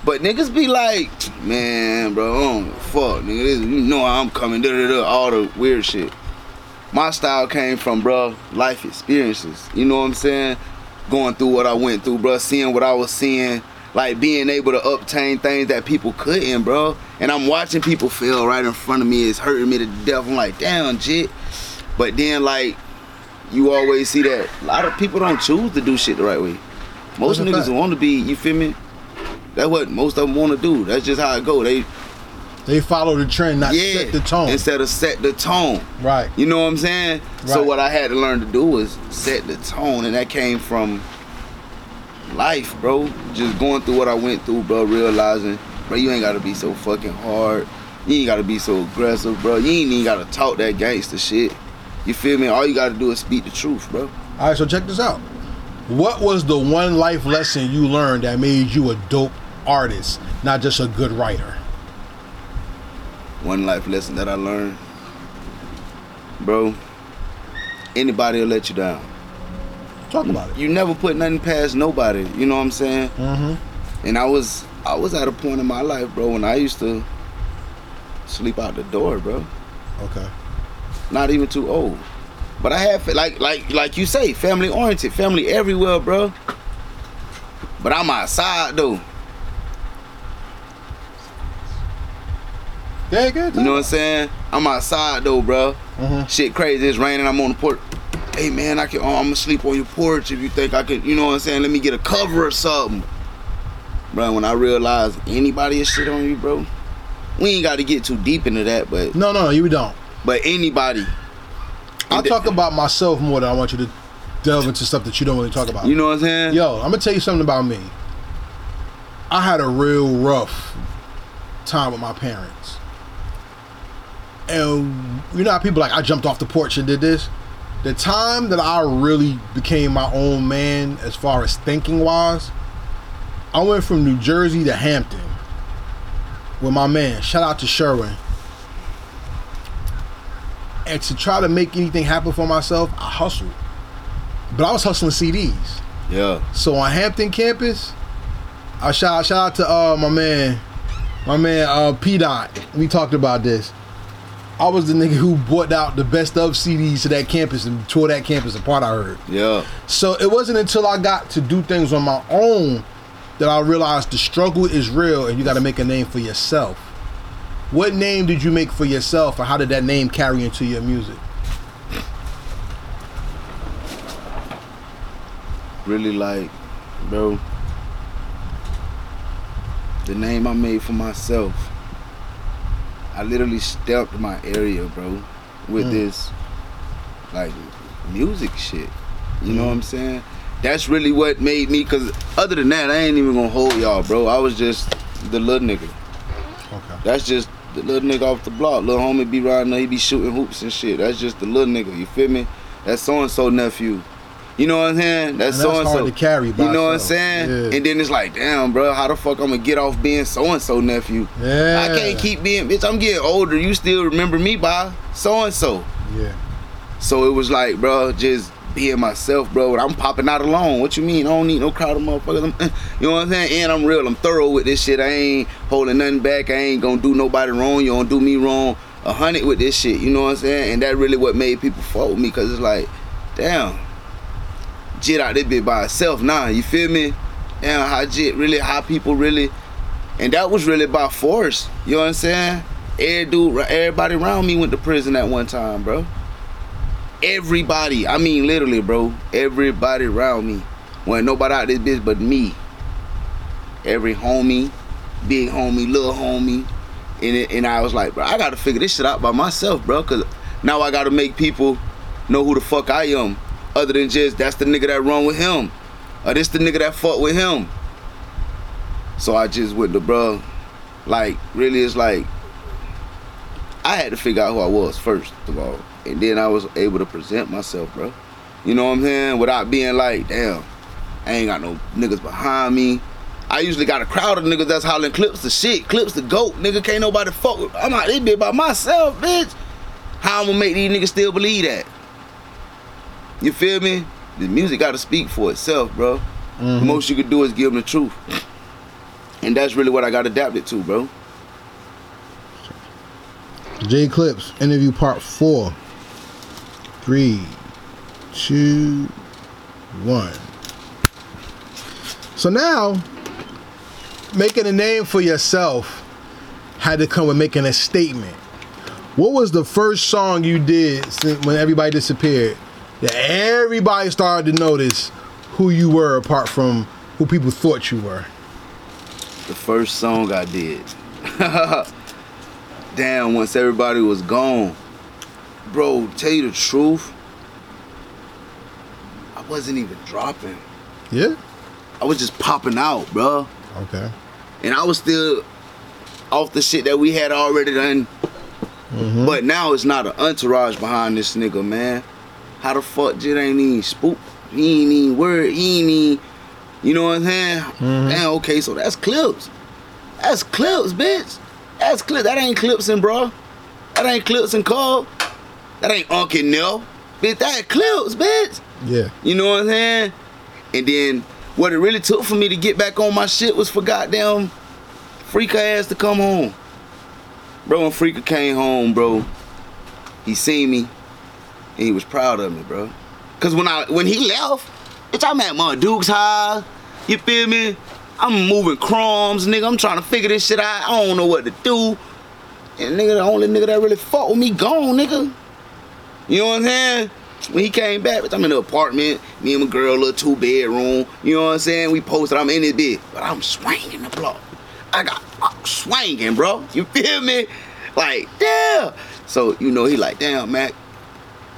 but niggas be like, man, bro, oh, fuck, nigga, this, you know I'm coming, da da da, all the weird shit. My style came from, bro, life experiences. You know what I'm saying? Going through what I went through, bro, seeing what I was seeing, like being able to obtain things that people couldn't, bro. And I'm watching people fail right in front of me. It's hurting me to death. I'm like, damn, jit. But then, like, you always see that a lot of people don't choose to do shit the right way. Most That's niggas want to be, you feel me? That's what most of them want to do. That's just how it go. They They follow the trend, not yeah, set the tone. instead of set the tone. right. You know what I'm saying? Right. So what I had to learn to do was set the tone, and that came from life, bro. Just going through what I went through, bro. Realizing, bro, you ain't gotta be so fucking hard. You ain't gotta be so aggressive, bro. You ain't even gotta talk that gangster shit. You feel me? All you gotta do is speak the truth, bro. All right, so check this out. What was the one life lesson you learned that made you a dope artist, not just a good writer? One life lesson that I learned, bro. Anybody will let you down. Talk about it. You never put nothing past nobody. You know what I'm saying? Mm-hmm. And I was I was at a point in my life, bro, when I used to sleep out the door, bro. Okay. Not even too old. But I had fa- like like like you say, family oriented, family everywhere, bro. But I'm outside though. Yeah, good. You know what I'm saying? I'm outside though, bro. Mhm. Shit crazy. It's raining. I'm on the porch. Hey man, I can. Oh, I'm gonna sleep on your porch if you think I can. You know what I'm saying? Let me get a cover or something. Bro, when I realized anybody is shit on you, bro. We ain't got to get too deep into that, but No, no, no, you don't. but anybody. The- talk about myself more than I want you to delve into stuff that you don't really talk about. You know what I'm saying? Yo, I'm gonna tell you something about me. I had a real rough time with my parents. And you know how people like I jumped off the porch and did this? The time that I really became my own man as far as thinking wise, I went from New Jersey to Hampton with my man. Shout out to Sherwin. and to try to make anything happen for myself, I hustled. But I was hustling CDs. Yeah. So on Hampton campus, I shout shout out to uh my man, my man uh P Dot. We talked about this. I was the nigga who brought out the best of CDs to that campus and tore that campus apart. I heard. Yeah. So it wasn't until I got to do things on my own that I realized the struggle is real and you got to make a name for yourself. What name did you make for yourself, and how did that name carry into your music? Really like, bro. The name I made for myself. I literally stepped my area, bro, with Mm. this like music shit. You know what I'm saying? That's really what made me. Cause other than that, I ain't even gonna hold y'all, bro. I was just the little nigga. Okay. That's just the little nigga off the block. Little homie be riding there, he be shooting hoops and shit. That's just the little nigga. You feel me? That's so and so nephew. You know what I'm saying? That's so and so. to carry by You know what I'm saying? Yeah. And then it's like, damn, bro, how the fuck I'm gonna get off being so and so nephew? Yeah. I can't keep being bitch. I'm getting older. You still remember me by so and so. Yeah. So it was like, bro, just being myself, bro. I'm popping out alone. What you mean? I don't need no crowd of motherfuckers. I'm- you know what I'm saying? And I'm real. I'm thorough with this shit. I ain't holding nothing back. I ain't gonna do nobody wrong. You don't do me wrong. A hundred with this shit. You know what I'm saying? And that really what made people fuck with me. Cause it's like, damn, Jit out this bitch by itself now. You feel me? And how Jit really, how people really, and that was really by force. You know what I'm saying? Every dude, everybody around me went to prison at one time, bro. Everybody, I mean literally, bro. Everybody around me. Wasn't nobody out this bitch but me. Every homie, big homie, little homie. And, it, and I was like, bro, I gotta figure this shit out by myself, bro. Cause now I gotta make people know who the fuck I am. Other than just that's the nigga that run with him. Or this the nigga that fuck with him. So I just went to bro. Like, really it's like I had to figure out who I was first of all. And then I was able to present myself, bro. You know what I'm saying? Without being like, damn, I ain't got no niggas behind me. I usually got a crowd of niggas that's hollering clips the shit, clips the goat. Nigga can't nobody fuck with. I'm out this bitch by myself, bitch. How I'm gonna make these niggas still believe that? You feel me? The music gotta speak for itself, bro. The mm-hmm. most you could do is give them the truth. And that's really what I got adapted to, bro. J Clips interview part four. Three, two, one. So now, making a name for yourself had to come with making a statement. What was the first song you did since when everybody disappeared that everybody started to notice who you were apart from who people thought you were? the first song I did. Damn, once everybody was gone. Bro, tell you the truth, I wasn't even dropping. Yeah. I was just popping out, bro. Okay. And I was still off the shit that we had already done. Mm-hmm. But now it's not an entourage behind this nigga, man. How the fuck Jit ain't even spook? He ain't even word. He ain't even, you know what I'm saying? Mm-hmm. Damn, okay, so that's clips. That's clips, bitch. That's clips. That ain't clipsing, bro. That ain't clipsing, Cole. That ain't Uncle Nell. Bitch, that clips, bitch. Yeah. You know what I'm saying? And then what it really took for me to get back on my shit was for goddamn Freaka ass to come home. Bro, when Freaka came home, bro, he seen me and he was proud of me, bro. Cause when I when he left, bitch, I'm at my Duke's house. You feel me? I'm moving crumbs, nigga. I'm trying to figure this shit out. I don't know what to do. And nigga, the only nigga that really fought with me gone, nigga. You know what I'm saying? When he came back, bitch, I'm in the apartment, me and my girl, little two bedroom. You know what I'm saying? We posted, I'm in this bed, but I'm swinging the block. I got I'm swinging, bro. You feel me? Like, yeah. So you know, he like, damn, Mac.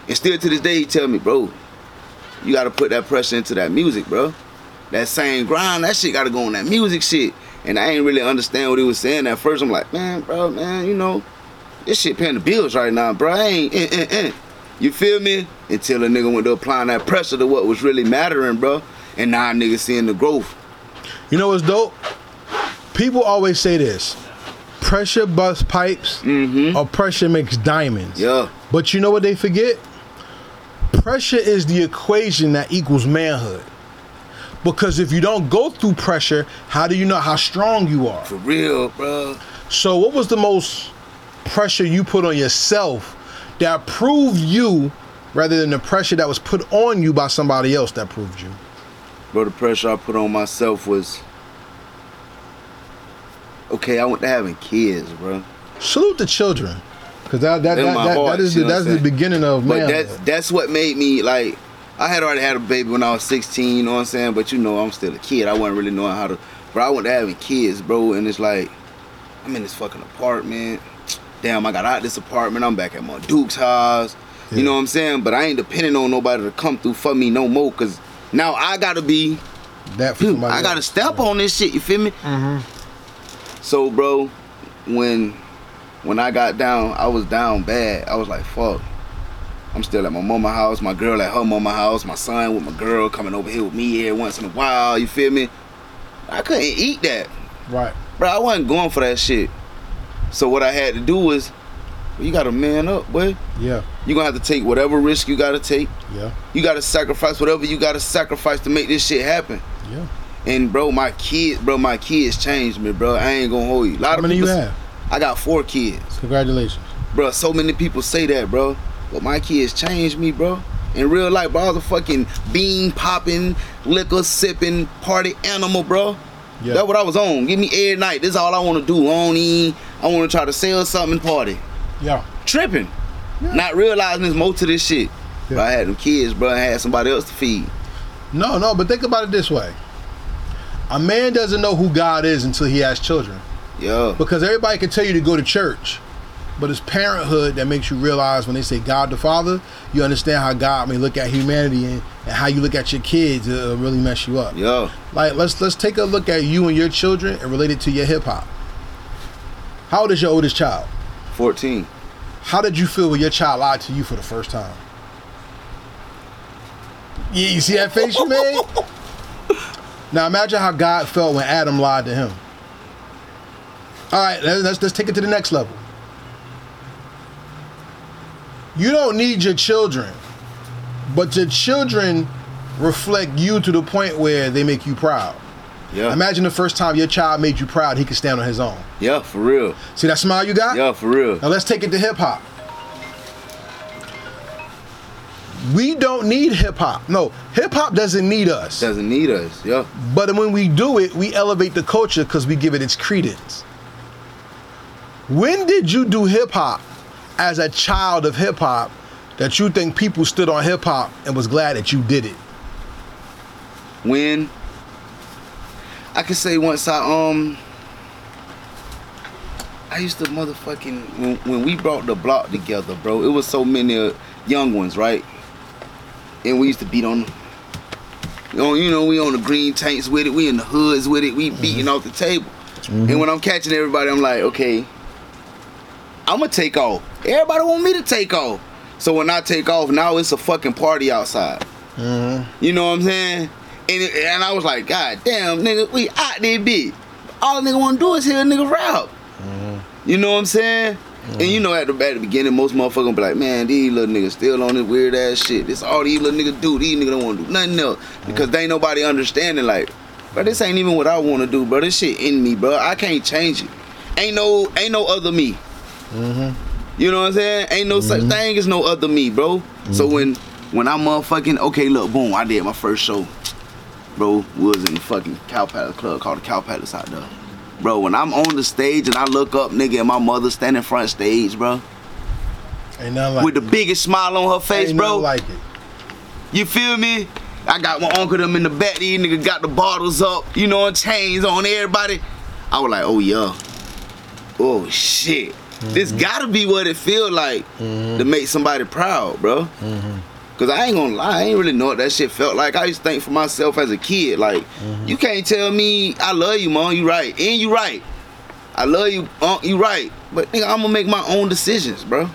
And still to this day, he tell me, bro, you gotta put that pressure into that music, bro. That same grind, that shit gotta go on that music shit. And I ain't really understand what he was saying at first. I'm like, man, bro, man, you know, this shit paying the bills right now, bro. I ain't, eh, eh, eh. You feel me? Until a nigga went to applying that pressure to what was really mattering, bro. And now a nigga seeing the growth. You know what's dope? People always say this: pressure busts pipes, Mm-hmm. or pressure makes diamonds. Yeah. But you know what they forget? Pressure is the equation that equals manhood. Because if you don't go through pressure, how do you know how strong you are? For real, bro. So, what was the most pressure you put on yourself that proved you rather than the pressure that was put on you by somebody else that proved you? Bro, the pressure I put on myself was okay. I went to having kids, bro. Salute the children, because that that, that, that, heart, that is the, that's the beginning of But man. that's that's what made me like. I had already had a baby when I was 16. You know what I'm saying? But you know, I'm still a kid. I wasn't really knowing how to. But I went to having kids, bro, and it's like I'm in this fucking apartment. Damn, I got out this apartment. I'm back at my Duke's house. Yeah. You know what I'm saying? But I ain't depending on nobody to come through for me no more. Cause now I gotta be that for Dude, I gotta else. step on this shit. You feel me? Mm-hmm. So, bro, when when I got down, I was down bad. I was like, fuck. I'm still at my mama house. My girl at her mama house. My son with my girl coming over here with me here once in a while. You feel me? I couldn't eat that, Right. bro. I wasn't going for that shit. So what I had to do was, well, you gotta man up, boy. Yeah. You gonna have to take whatever risk you gotta take. Yeah. You gotta sacrifice whatever you gotta sacrifice to make this shit happen. Yeah. And bro, my kids, bro, my kids changed me, bro. I ain't gonna hold you. A lot How of many you people, have? I got four kids, Congratulations. bro. So many people say that, bro. But my kids changed me, bro. In real life, bro, I was a fucking bean popping, liquor sipping, party animal, bro. Yeah. That's what I was on. Give me every night. This is all I want to do. Don't. I want to try to sell something and party. Yeah. Tripping. Not realizing there's more to this shit. Yeah. But I had them kids, bro. I had somebody else to feed. No, no, but think about it this way. A man doesn't know who God is until he has children. Yeah. Because everybody can tell you to go to church, but it's parenthood that makes you realize when they say God the Father, you understand how God may look at humanity and, and how you look at your kids. It'll really mess you up. Yeah. Like let's let's take a look at you and your children and relate it to your hip hop. How old is your oldest child? 14. How did you feel when your child lied to you for the first time? Yeah, you see that face you made? Now imagine how God felt when Adam lied to him. All right, let's, let's take it to the next level. You don't need your children, but your children reflect you to the point where they make you proud. Yeah. Imagine the first time your child made you proud, he could stand on his own. Yeah, for real. See that smile you got? Yeah, for real. Now let's take it to hip hop. We don't need hip hop. No, hip hop doesn't need us. Doesn't need us. Yeah. But when we do it, we elevate the culture because we give it its credence. When did you do hip hop as a child of hip hop that you think people stood on hip hop and was glad that you did it? When I could say once I um I used to motherfucking when, when we brought the block together, bro. It was so many uh, young ones, right? And we used to beat on them. You know, you know, we on the green tanks with it. We in the hoods with it. We beating off the table. And when I'm catching everybody, I'm like, okay, I'm gonna take off. Everybody want me to take off. So when I take off, now it's a fucking party outside. Mm-hmm. You know what I'm saying? And it, and I was like, God damn, nigga, we out there, bitch. All a nigga want to do is hear a nigga rap. Mm-hmm. You know what I'm saying? And you mm-hmm. know, at the at the beginning, most motherfuckers be like, man, these little niggas still on this weird ass shit. This all these little niggas do. These niggas don't want to do nothing else because they ain't nobody understanding. Like, but this ain't even what I want to do, bro. This shit in me, bro. I can't change it. Ain't no, ain't no other me. Mm-hmm. You know what I'm saying? Ain't no such mm-hmm. thing as no other me, bro. So mm-hmm. when when I'm motherfucking okay, look, boom, I did my first show. Bro, we was in the fucking Cow Palace Club called the Cow Palace out there. Bro, when I'm on the stage and I look up, nigga, and my mother standing front stage, bro, Ain't nothing like with the biggest smile on her face, ain't bro. nothing like it. You feel me? I got my uncle them in the back. These niggas got the bottles up, you know, and chains on everybody. I was like, oh yeah. Oh shit. This mm-hmm. gotta be what it feel like mm-hmm. to make somebody proud, bro. Mm-hmm. Cause I ain't gonna lie, I ain't really know what that shit felt like. I used to think for myself as a kid, like, you can't tell me I love you, mom. You right, and you right. I love you, uh, you right. But nigga, I'm gonna make my own decisions, bro.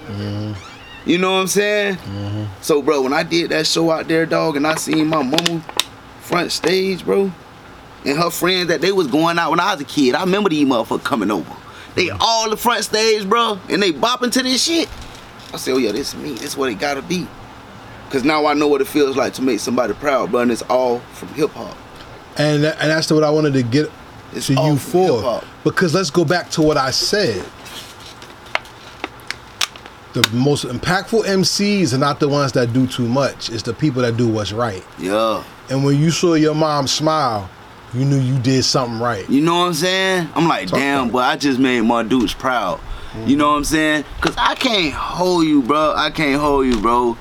You know what I'm saying? So, bro, when I did that show out there, dog, and I seen my mama front stage, bro, and her friends that they was going out when I was a kid, I remember these motherfuckers coming over. They mm-hmm. all the front stage, bro, and they bopping to this shit. I say, oh yeah, this is me. This is what it gotta be. Cause now I know what it feels like to make somebody proud, bro. And it's all from hip hop. And and that's what I wanted to get It's to you for. hip-hop. Because let's go back to what I said. The most impactful MCs are not the ones that do too much. It's the people that do what's right. Yeah. And when you saw your mom smile, you knew you did something right. You know what I'm saying? I'm like, Talk damn, boy, I just made my dudes proud. You mm-hmm. know what I'm saying? Cause I can't hold you, bro. I can't hold you, bro.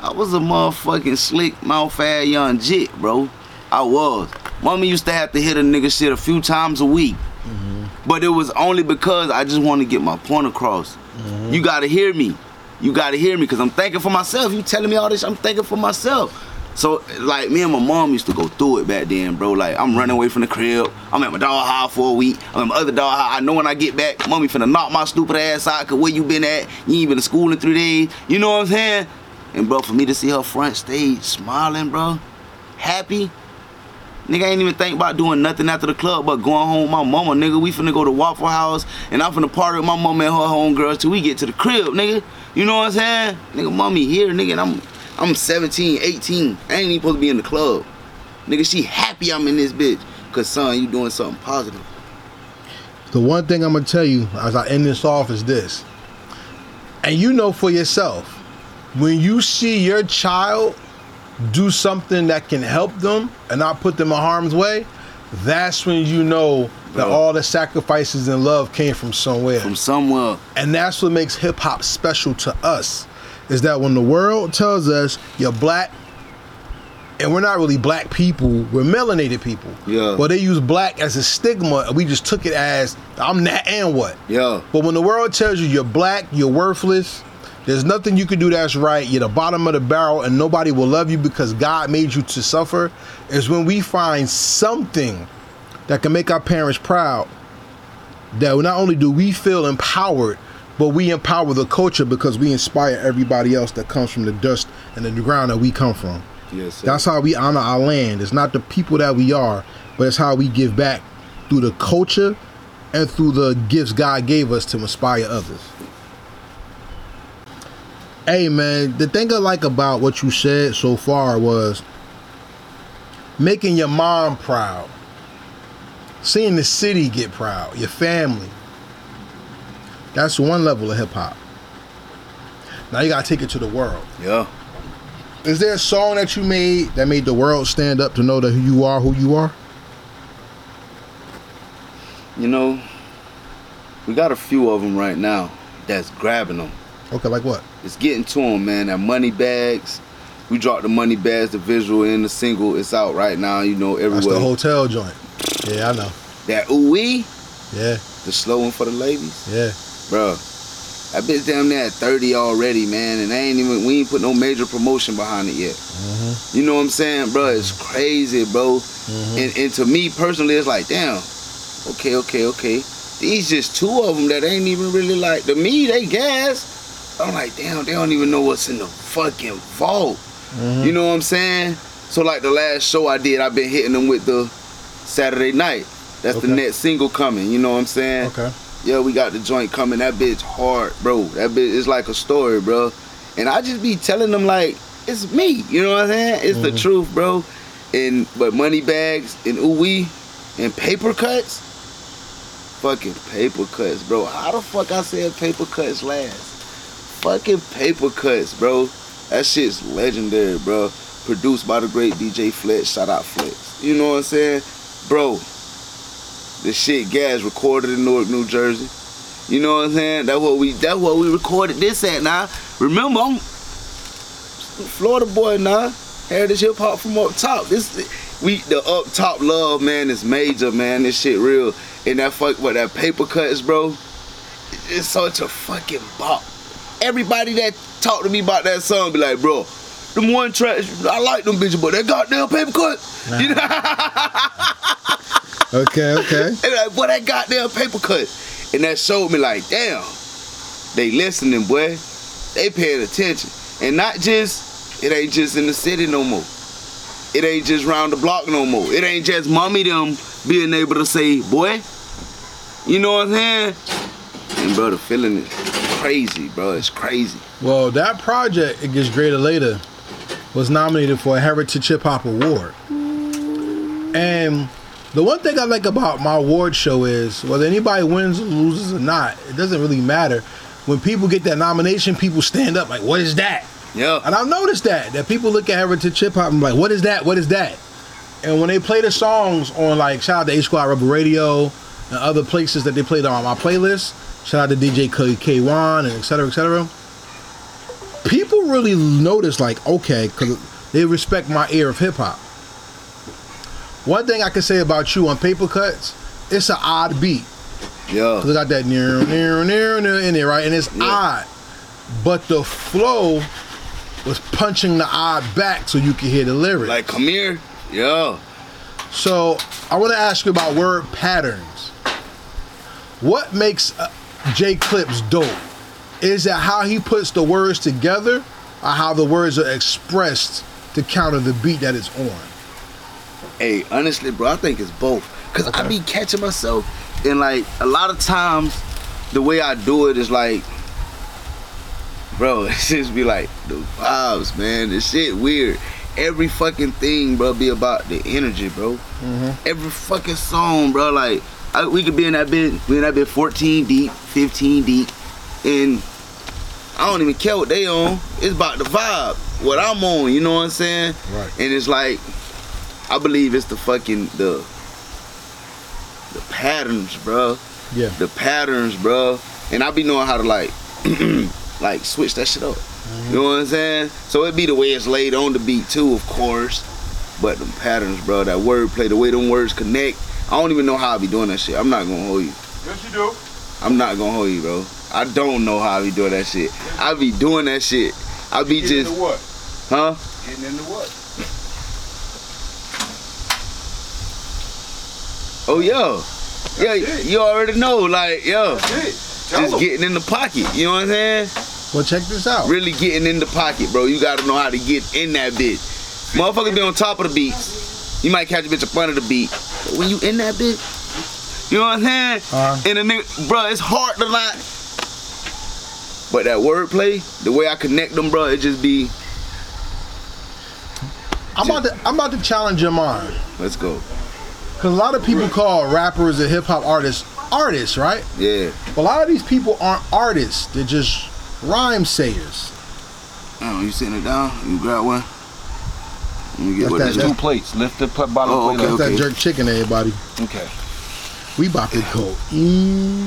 I was a motherfucking slick mouth ass young jit, bro. I was. Mommy used to have to hit a nigga shit a few times a week. Mm-hmm. But it was only because I just want to get my point across. Mm-hmm. You gotta hear me. You gotta hear me because I'm thinking for myself. You telling me all this, I'm thinking for myself. So like me and my mom used to go through it back then, bro. Like I'm running away from the crib. I'm at my dog house for a week. I'm at my other dog house. I know when I get back, mommy finna knock my stupid ass out. Cause where you been at? You ain't been to school in three days. You know what I'm saying? And bro, for me to see her front stage smiling, bro, happy, Nigga ain't even think about doing nothing after the club but going home with my mama, nigga. We finna go to Waffle House and I'm finna party with my mama and her homegirls till we get to the crib, nigga. You know what I'm saying? Nigga, mommy here, nigga, and I'm I'm 17, 18. I ain't even supposed to be in the club. Nigga, she happy I'm in this bitch. Cause son, you doing something positive. The one thing I'm gonna tell you as I end this off is this. And you know for yourself, when you see your child do something that can help them and not put them in harm's way, that's when you know that Bro. all the sacrifices and love came from somewhere. From somewhere. And that's what makes hip hop special to us. Is that when the world tells us you're black, and we're not really black people, we're melanated people. Yeah. But they use black as a stigma, and we just took it as I'm that and what. Yeah. But when the world tells you you're black, you're worthless, there's nothing you can do that's right, you're the bottom of the barrel, and nobody will love you because God made you to suffer, is when we find something that can make our parents proud. That not only do we feel empowered, but we empower the culture because we inspire everybody else that comes from the dust and the ground that we come from. Yes, sir. That's how we honor our land. It's not the people that we are, but it's how we give back through the culture and through the gifts God gave us to inspire others. Hey man, the thing I like about what you said so far was making your mom proud. Seeing the city get proud, your family. That's one level of hip hop. Now you gotta take it to the world. yeah. Is there a song that you made that made the world stand up to know that who you are, who you are? You know, we got a few of them right now that's grabbing them. Okay, like what? It's getting to them, man. That money bags. We dropped the money bags, the visual and the single. It's out right now. You know everywhere. That's the hotel joint. Yeah, I know. that ooh wee, Yeah, the slow one for the ladies, yeah. Bro. That bitch damn near at 30 already, man, and I ain't even we ain't put no major promotion behind it yet. Mm-hmm. You know what I'm saying, bro? It's crazy, bro. And, and to me personally, it's like, damn. Okay, okay, okay. These just two of them that ain't even really like to me. They gas. I'm like, damn. They don't even know what's in the fucking vault. Mm-hmm. You know what I'm saying? So like the last show I did, I've been hitting them with the Saturday night. That's the next single coming. You know what I'm saying? Okay. Yeah, we got the joint coming. That bitch hard, bro. That bitch is like a story, bro. And I just be telling them like it's me. You know what I'm saying? It's the mm-hmm. truth, bro. And but money bags and ooh and paper cuts. Fucking paper cuts, bro. How the fuck I said paper cuts last? Fucking paper cuts, bro. That shit's legendary, bro. Produced by the great DJ Flex. Shout out Flex. You know what I'm saying? Bro, the shit gas recorded in Newark, New Jersey. You know what I'm saying? That's what we that's what we recorded this at now. Remember I'm Florida boy now. Heritage hip hop from up top. This we the up top love man is major man. This shit real. And that fuck what that paper cuts, bro. It's such a fucking bop. Everybody that talk to me about that song be like, bro, them one tracks, I like them bitches, but that goddamn paper cut. You know? Okay, okay. And like, boy, that goddamn paper cut. And that showed me like, damn, they listening, boy. They paying attention. And not just, it ain't just in the city no more. It ain't just round the block no more. It ain't just mommy them being able to say, boy, you know what I'm saying? And brother feeling it. crazy, bro. It's crazy. Well, that project, It Gets Greater Later, was nominated for a Heritage Hip Hop Award. And the one thing I like about my award show is whether anybody wins or loses or not, it doesn't really matter. When people get that nomination, people stand up like, "What is that?" Yeah. And I've noticed that that people look at Heritage Hip Hop and be like, "What is that? What is that?" And when they play the songs on like shout out to H Squad Rebel Radio and other places that they played on my playlist, shout out to DJ K- K1 and et cetera, et cetera. People really notice like, okay, because they respect my ear of hip hop. One thing I can say about you on Paper Cuts, it's an odd beat. Yeah. Cause it got that near near near near in there, right? And it's Yeah. odd. But the flow was punching the odd back so you could hear the lyrics. Like, come here. Yeah. so I want to ask you about word patterns. What makes uh, J Clips dope? Is it how he puts the words together or how the words are expressed to counter the beat that it's on? Hey, honestly, bro, I think it's both. Cause I be catching myself, and like a lot of times, the way I do it is like, bro, it just be like the vibes, man. The shit weird. Every fucking thing, bro, be about the energy, bro. Mm-hmm. Every fucking song, bro. Like I, we could be in that bit, we in that bit 14 deep, 15 deep, and I don't even care what they on. It's about the vibe, what I'm on. You know what I'm saying? Right. And it's like, I believe it's the fucking the the patterns, bro. Yeah. The patterns, bro. And I be knowing how to like like switch that shit up. You know uh-huh. what I'm saying? So it be the way it's laid on the beat too, of course. But the patterns, bro, that wordplay, the way them words connect. I don't even know how I be doing that shit. I'm not gonna hold you. Yes, you do. I'm not gonna hold you, bro. I don't know how I be doing that shit. I be doing that shit. I be Getting just, into what? huh? Getting into what? Oh, yo. Yeah, it. you already know, like, yo. That's Just them. getting in the pocket, you know what I'm saying? Well, check this out. Really getting in the pocket, bro. You gotta know how to get in that bitch. Motherfuckers be on top of the beats. You might catch a bitch in front of the beat. But when you in that bitch, you know what I'm saying? Uh-huh. And a nigga, bro, it's hard to not. But that wordplay, the way I connect them, bro, it just be, I'm about to I'm about to challenge your mind. let's go. Cause a lot of people call rappers and hip hop artists artists, right? Yeah. But a lot of these people aren't artists. They're just rhyme sayers. Oh, you sitting it down? You grab one? Let me get That's what that- this Two plates. Lift the pl- bottom Oh, plate okay, up. That's okay. that jerk chicken, everybody. Okay. We about to go.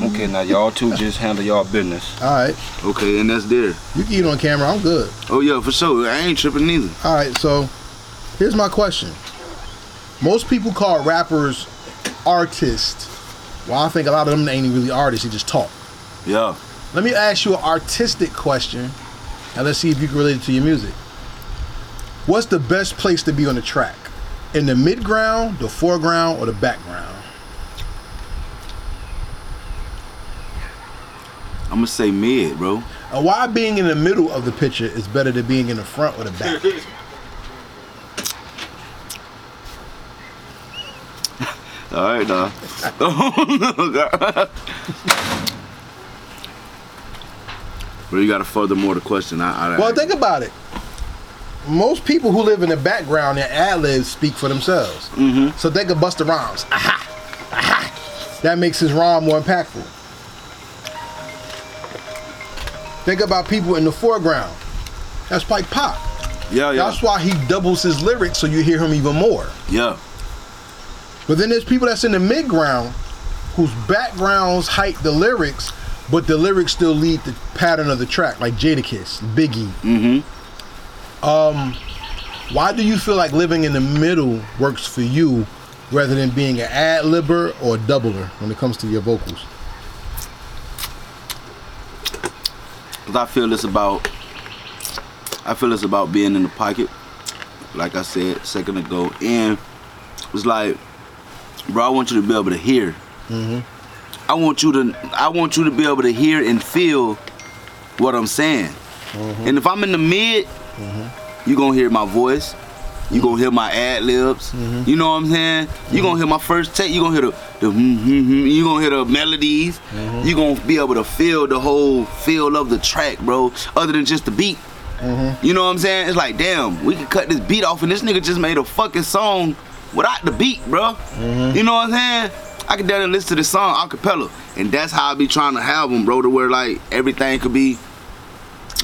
Okay, now y'all two just handle y'all business. All right, Okay, and that's there. you can eat on camera. I'm good. Oh yeah, for sure. I ain't tripping neither. All right, so here's my question. Most people call rappers artists. Well, I think a lot of them ain't really artists. They just talk. Yeah. Let me ask you an artistic question, and let's see if you can relate it to your music. What's the best place to be on the track? In the midground, the foreground, or the background? I'm gonna say mid, bro. And why being in the middle of the picture is better than being in the front or the back? All right, dog. Bro, you gotta further more the question. I, I, Well, think about it. Most people who live in the background, their ad libs speak for themselves. Mhm. So think of Busta Rhymes. Aha, aha. That makes his rhyme more impactful. Think about people in the foreground. That's like Pop. yeah, yeah, That's why he doubles his lyrics so you hear him even more. yeah. But then there's people that's in the midground whose backgrounds hype the lyrics, but the lyrics still lead the pattern of the track, like Jadakiss, Biggie. Mm-hmm. Um, why do you feel like living in the middle works for you rather than being an ad libber or a doubler when it comes to your vocals? Cause I feel it's about. I feel it's about being in the pocket, like I said a second ago, and it's like, bro, I want you to be able to hear. I want you to. I want you to be able to hear and feel what I'm saying. And if I'm in the mid, you gonna hear my voice. You gonna hear my ad libs. Mm-hmm. You know what I'm saying? You gonna hear my first take. You gonna hear the the hmm, hmm, hmm. You gonna hear the melodies. Mm-hmm. You gonna be able to feel the whole feel of the track, bro. Other than just the beat. Mm-hmm. You know what I'm saying? It's like, damn, we could cut this beat off, and this nigga just made a fucking song without the beat, bro. Mm-hmm. You know what I'm saying? I could down and listen to the song a cappella, and that's how I be trying to have them, bro, to where like everything could be.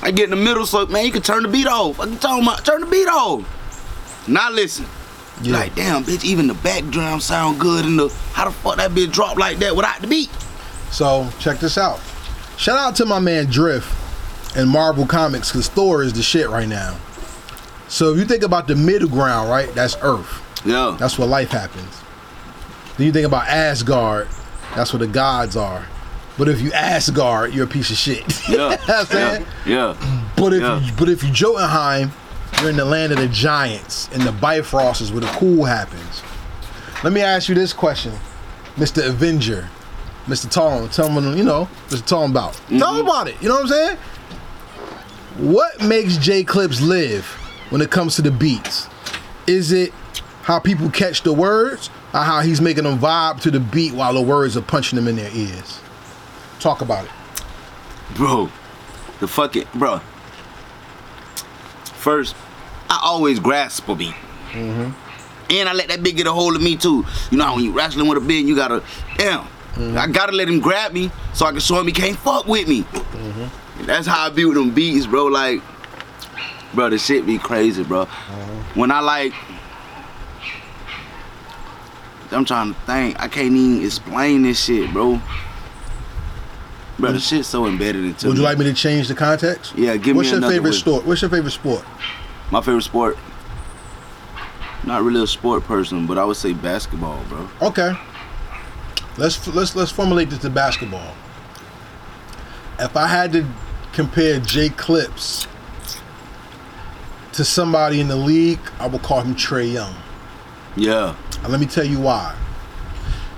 I get in the middle, so man, you can turn the beat off. Can tell my turn the beat off. Not listen. Yeah. Like, damn, bitch, even the back background sound good, and the how the fuck that bitch drop like that without the beat? So check this out. Shout out to my man Drift and Marvel Comics because Thor is the shit right now. So if you think about the middle ground, right? That's Earth. Yeah, That's where life happens. Then you think about Asgard. That's where the gods are. But if you Asgard, you're a piece of shit. You know yeah, what I'm yeah, yeah. But if Yeah. you, but if you Jotunheim, you're in the land of the giants, and the Bifrost is where the cool happens. Let me ask you this question, Mr. Avenger, Mr. Tom. Tell me, you know, Mr. Tom about. Tell mm-hmm. me about it. You know what I'm saying? What makes J Clips live when it comes to the beats? Is it how people catch the words, or how he's making them vibe to the beat while the words are punching them in their ears? Talk about it. bro. The fucking bro. First, I always grasp a beat. Mm-hmm. And I let that bitch get a hold of me too. You know how when you wrestling with a bitch, you gotta, damn, Mm-hmm. I gotta let him grab me so I can show him he can't fuck with me. Mm-hmm. That's how I be with them beats, bro. Like, bro, the shit be crazy, bro. Mm-hmm. When I like, I'm trying to think. I can't even explain this shit, bro. Bro, the shit's so embedded into Mm. Would you like me to change the context? Yeah, give What's me What's your favorite sport? What's your favorite sport? My favorite sport. Not really a sport person, but I would say basketball, bro. Okay. Let's let's let's formulate this to basketball. If I had to compare J Clips to somebody in the league, I would call him Trae Young. Yeah, And let me tell you why.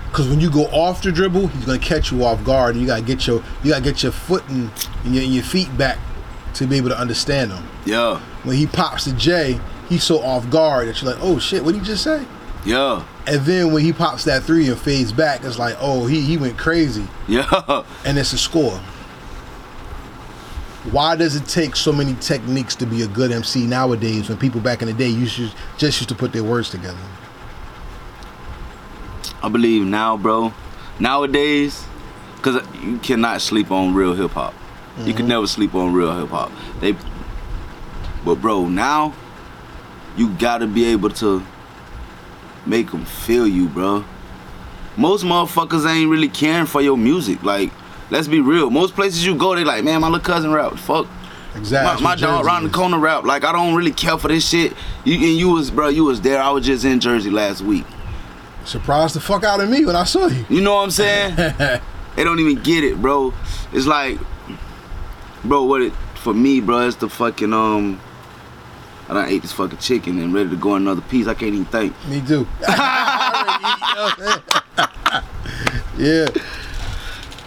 Because when you go off the dribble, he's gonna catch you off guard, and you gotta get your you gotta get your foot and, and your, and your feet back to be able to understand him. yeah, When he pops to Jay, he's so off guard that you're like, oh shit, what did he just say? yeah, And then when he pops that three and fades back, it's like, oh, he he went crazy, yeah. and it's a score. Why does it take so many techniques to be a good MC nowadays when people back in the day used to, just used to put their words together? I believe now, bro. Nowadays, cause you cannot sleep on real hip hop. You can mm-hmm. never sleep on real hip hop. They, but bro, now you gotta be able to make them feel you, bro. Most motherfuckers ain't really caring for your music. Like, let's be real. Most places you go, they like, man, my little cousin rap. Fuck, Exactly. my, my dog around the corner rap. Like I don't really care for this shit. You and you was bro, you was there. I was just in Jersey last week. Surprised the fuck out of me when I saw you. You know what I'm saying? they don't even get it, bro. It's like, bro, what it for me, bro? It's the fucking um. I done ate this fucking chicken and ready to go another piece. I can't even think. Me too. yeah.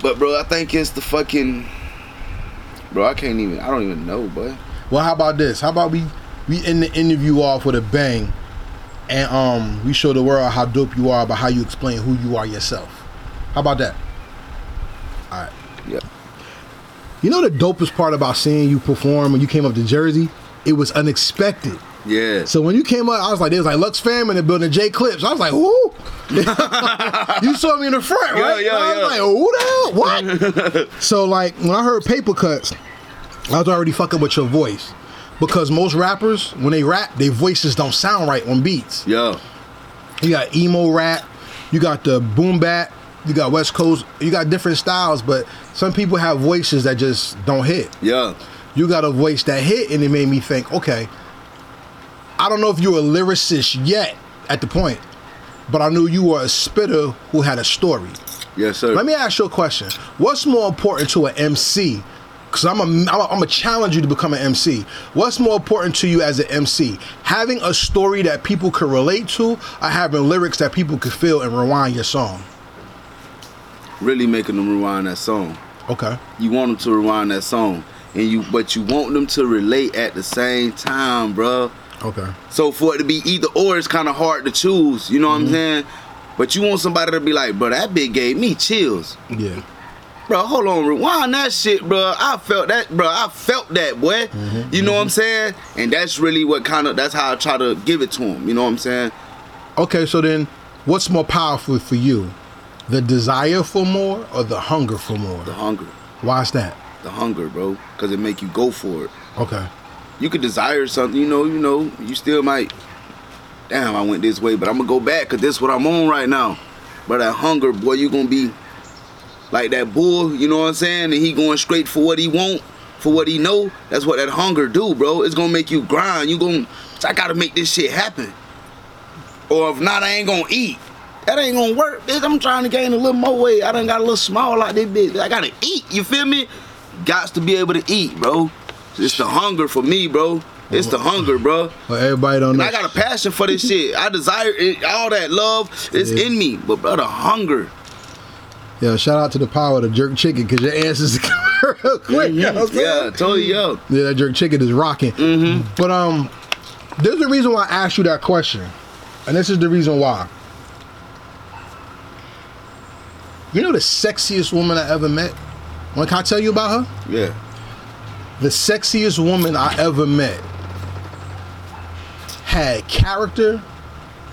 But bro, I think it's the fucking. Bro, I can't even. I don't even know, boy. Well, how about this? How about we we end the interview off with a bang, and um we show the world how dope you are by how you explain who you are yourself. How about that? All right. Yeah. You know the dopest part about seeing you perform when you came up to Jersey? It was unexpected. Yeah. So when you came up, I was like, there's like Lux Fam in the building, J Clips. I was like, who? you saw me in the front, Yeah, right? yeah, I was yeah. like, who the hell? What? so like when I heard paper cuts, I was already fucking with your voice. Because most rappers, when they rap, their voices don't sound right on beats. Yeah. You got emo rap, you got the boom bap, you got West Coast, you got different styles, but some people have voices that just don't hit. Yeah. You got a voice that hit, and it made me think, okay, I don't know if you're a lyricist yet at the point, but I knew you were a spitter who had a story. Yes, sir. Let me ask you a question. What's more important to an MC? Because I'm a, I'm a, I'm a challenge you to become an MC. What's more important to you as an MC? Having a story that people can relate to, or having lyrics that people can feel and rewind your song? really making them rewind that song. Okay. You want them to rewind that song, and you but you want them to relate at the same time, bro. Okay. So for it to be either or, it's kind of hard to choose. You know what I'm mm-hmm. saying? But you want somebody to be like, bro, that bitch gave me chills. Yeah. Bro, hold on, rewind that shit, bro. I felt that, bro. I felt that, boy. You know what I'm saying? And that's really what kind of that's how I try to give it to him. You know what I'm saying? Okay, so then what's more powerful for you? The desire for more or the hunger for more? The hunger, Why's that? the hunger, bro, because it make you go for it. Okay. You could desire something, you know, you know, you still might. Damn, I went this way, but I'm gonna go back because this is what I'm on right now. But that hunger, boy, you gonna be like that bull. You know what I'm saying? And he going straight for what he want, for what he know. That's what that hunger do, bro. It's gonna make you grind. You gonna, I gotta make this shit happen. Or if not, I ain't gonna eat. That ain't gonna work, bitch. I'm trying to gain a little more weight. I done got a little small like this, bitch. I gotta eat. You feel me? Gots to be able to eat, bro. It's the hunger for me, bro. It's the hunger, bro. Well, everybody don't. I got a passion for this shit. I desire it, all that love is Yeah. in me, but bro, the hunger. Yeah, shout out to the power of the jerk chicken because your answers come real quick. What I'm saying? Yeah, totally yo. Yeah, that jerk chicken is rocking. Mm-hmm. But um, there's a reason why I asked you that question, and this is the reason why. You know the sexiest woman I ever met? When can I tell you about her? Yeah. The sexiest woman I ever met had character,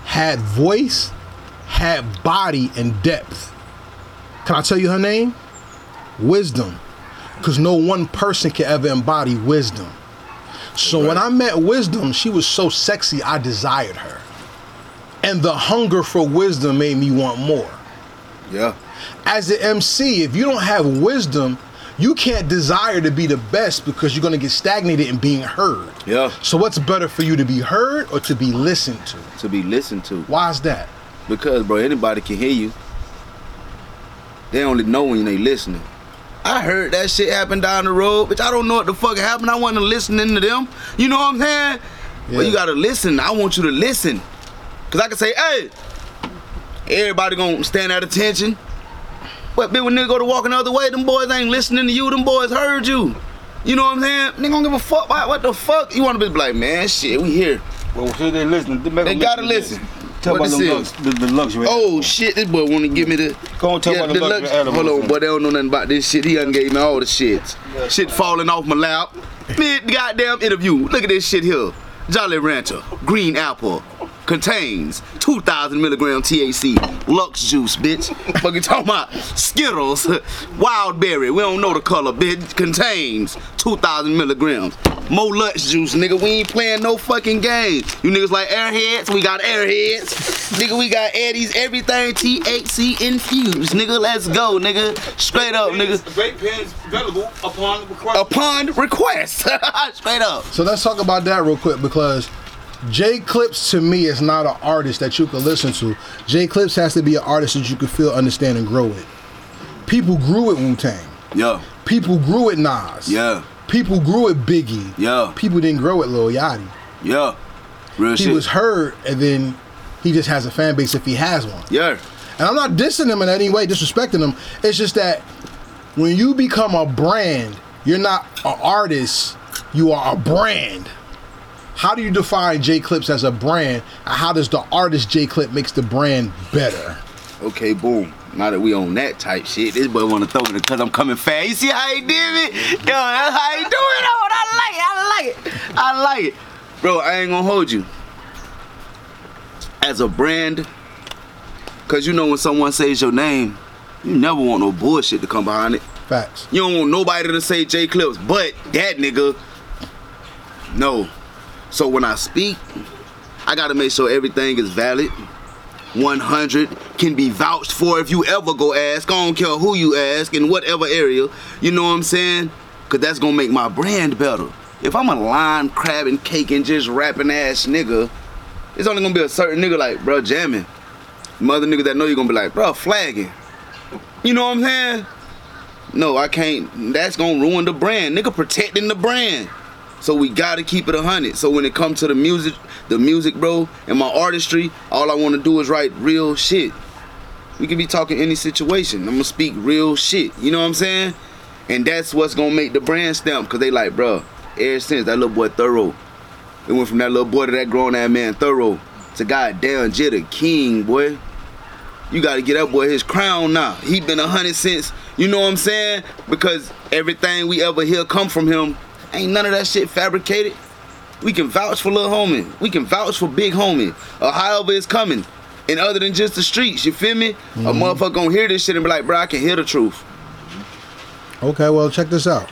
had voice, had body and depth. Can I tell you her name? Wisdom. Because no one person can ever embody wisdom. So when I met Wisdom, she was so sexy, I desired her. And the hunger for wisdom made me want more. Yeah. As an MC, if you don't have wisdom, you can't desire to be the best because you're going to get stagnated in being heard. Yeah. So what's better for you to be heard or to be listened to? To be listened to. Why is that? Because bro, anybody can hear you. They only know when they listening. I heard that shit happen down the road, bitch. I don't know what the fuck happened. I wasn't listening to them. You know what I'm saying? But Yeah. you gotta listen. I want you to listen. Cause I can say, hey, everybody gonna stand at attention. But bitch, when nigga go to walking the other way, them boys ain't listening to you. Them boys heard you. You know what I'm saying? They gonna give a fuck about what the fuck? You wanna be like, man, shit, we here. Well, so they listen. They, They gotta to listen. Tell What about is? lux, the, the luxury. Oh shit, this boy wanna give me the Go on, tell about the the luxury lux- Hold on, boy, they don't know nothing about this shit. He done gave me all the shit. Shit falling off my lap. Mid goddamn interview. Look at this shit here. Jolly Rancher, green apple, contains 2,000 milligram THC, Lux juice, bitch. Fucking talking about Skittles, wild berry. We don't know the color, bitch. Contains 2,000 milligrams. More Lux juice, nigga. We ain't playing no fucking games. You niggas like airheads? We got airheads. nigga, we got Eddie's everything THC infused. Nigga, let's go, nigga. Straight up, nigga. Vape pens available upon request. Upon request. Straight up. So let's talk about that real quick because J Clips to me is not an artist that you can listen to. J Clips has to be an artist that you can feel, understand, and grow with. People grew with Wu Tang. Yeah, People grew with Nas. yeah, People grew with Biggie. yeah, People didn't grow with Lil Yachty. yeah. Real He shit. was heard, and then he just has a fan base if he has one. yeah. And I'm not dissing him in any way, disrespecting him. It's just that when you become a brand, you're not an artist, you are a brand. How do you define J Clips as a brand? How does the artist J Clip makes the brand better? Okay, boom. Now that we on that type shit, this boy wanna throw me because I'm coming fast. You see how he did it? Yo, that's how he do it on. I like it. I like it. I like it. Bro, I ain't gonna hold you. As a brand, cause you know when someone says your name, you never want no bullshit to come behind it. Facts. You don't want nobody to say J Clips, but that nigga, no. So when I speak, I gotta make sure everything is valid. 100 can be vouched for if you ever go ask. I don't care who you ask in whatever area. You know what I'm saying? Cause that's gonna make my brand better. If I'm a line crabbing, and just rapping ass nigga, it's only gonna be a certain nigga like, bro, jamming. Mother nigga that know you're gonna be like, bro, flagging. You know what I'm saying? No, I can't. That's gonna ruin the brand. Nigga protecting the brand. So we gotta keep it a hundred. So when it comes to the music, the music, bro, and my artistry, all I wanna do is write real shit. We can be talking any situation. I'm gonna speak real shit. You know what I'm saying? And that's what's gonna make the brand stamp. Cause they like, bro, ever since that little boy thorough, It went from that little boy to that grown ass man thorough to goddamn Jada King, boy. You gotta get that boy his crown now. He been a hundred since, you know what I'm saying? Because everything we ever hear come from him, ain't none of that shit fabricated. We can vouch for little homie. We can vouch for big homie. Or however it's coming. And other than just the streets, you feel me? A mm-hmm. motherfucker gonna hear this shit and be like, bro, I can hear the truth. Okay, well, check this out.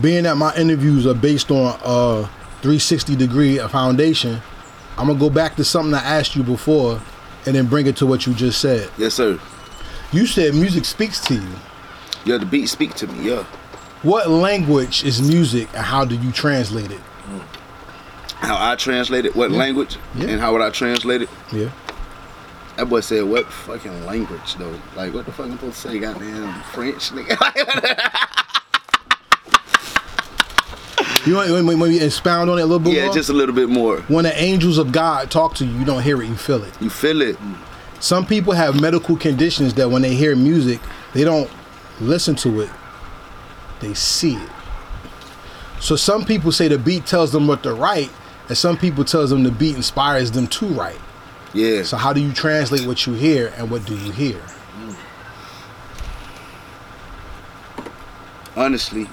Being that my interviews are based on a 360 degree foundation, I'm gonna go back to something I asked you before, and then bring it to what you just said. Yes, sir. You said music speaks to you. Yeah, the beat speak to me, yeah. What language is music, and how do you translate it? How I translate it, what language, Yeah. and how would I translate it? Yeah. That boy said, what fucking language, though? Like, what the fuck I'm supposed to say? Goddamn French, nigga. You want, want, want me to expound on it a little bit yeah, more? just a little bit more. when the angels of God talk to you, you don't hear it, you feel it. You feel it? Some people have medical conditions that when they hear music, they don't listen to it, they see it. So some people say the beat tells them what to write, and some people tells them the beat inspires them to write. Yeah. So how do you translate what you hear and what do you hear? Mm. honestly.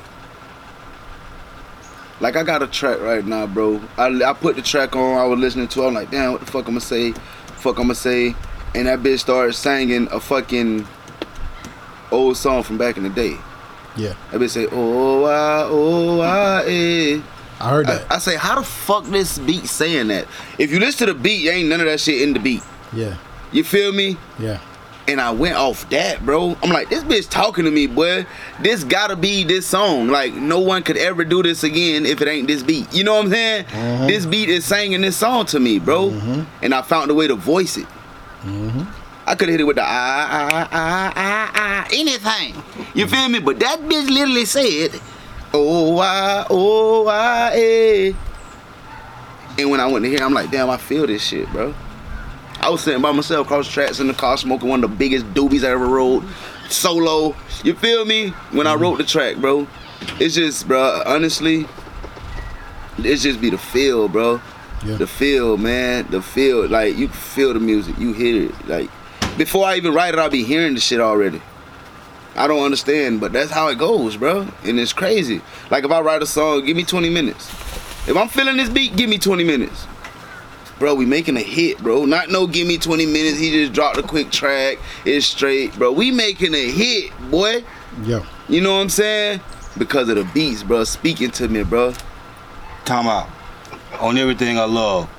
Like I got a track right now, bro. I, I put the track on. I was listening to. it. I'm like, damn, what the fuck I'ma say? Fuck I'ma say? And that bitch started singing a fucking old song from back in the day. Yeah, That bitch say, oh I, oh I, eh. I heard that. I, I say, how the fuck this beat saying that? If you listen to the beat, ain't none of that shit in the beat. yeah, You feel me? yeah, and I went off that, bro. I'm like, this bitch talking to me, boy. This gotta be this song. Like, no one could ever do this again if it ain't this beat. You know what I'm saying? Mm-hmm. This beat is singing this song to me, bro. Mm-hmm. And I found a way to voice it. Mm-hmm. I could have hit it with the ah, ah, ah, ah, ah, anything. You feel me? But that bitch literally said, oh, I, oh, I, eh. And when I went to hear, I'm like, damn, I feel this shit, bro. I was sitting by myself across the tracks in the car smoking one of the biggest doobies I ever rode. Solo. You feel me? When I wrote the track, bro. It's just, bro, honestly, it's just be the feel, bro. Yeah. The feel, man. The feel. Like, you feel the music. You hear it. Like, before I even write it, I'll be hearing the shit already. I don't understand, but that's how it goes, bro. And it's crazy. Like, if I write a song, give me 20 minutes. If I'm feeling this beat, give me 20 minutes bro, we making a hit, bro. Not no give me 20 minutes, he just dropped a quick track, it's straight, bro. We making a hit, boy. yeah. You know what I'm saying? Because of the beats, bro, speaking to me, bro. Time out. On everything I love,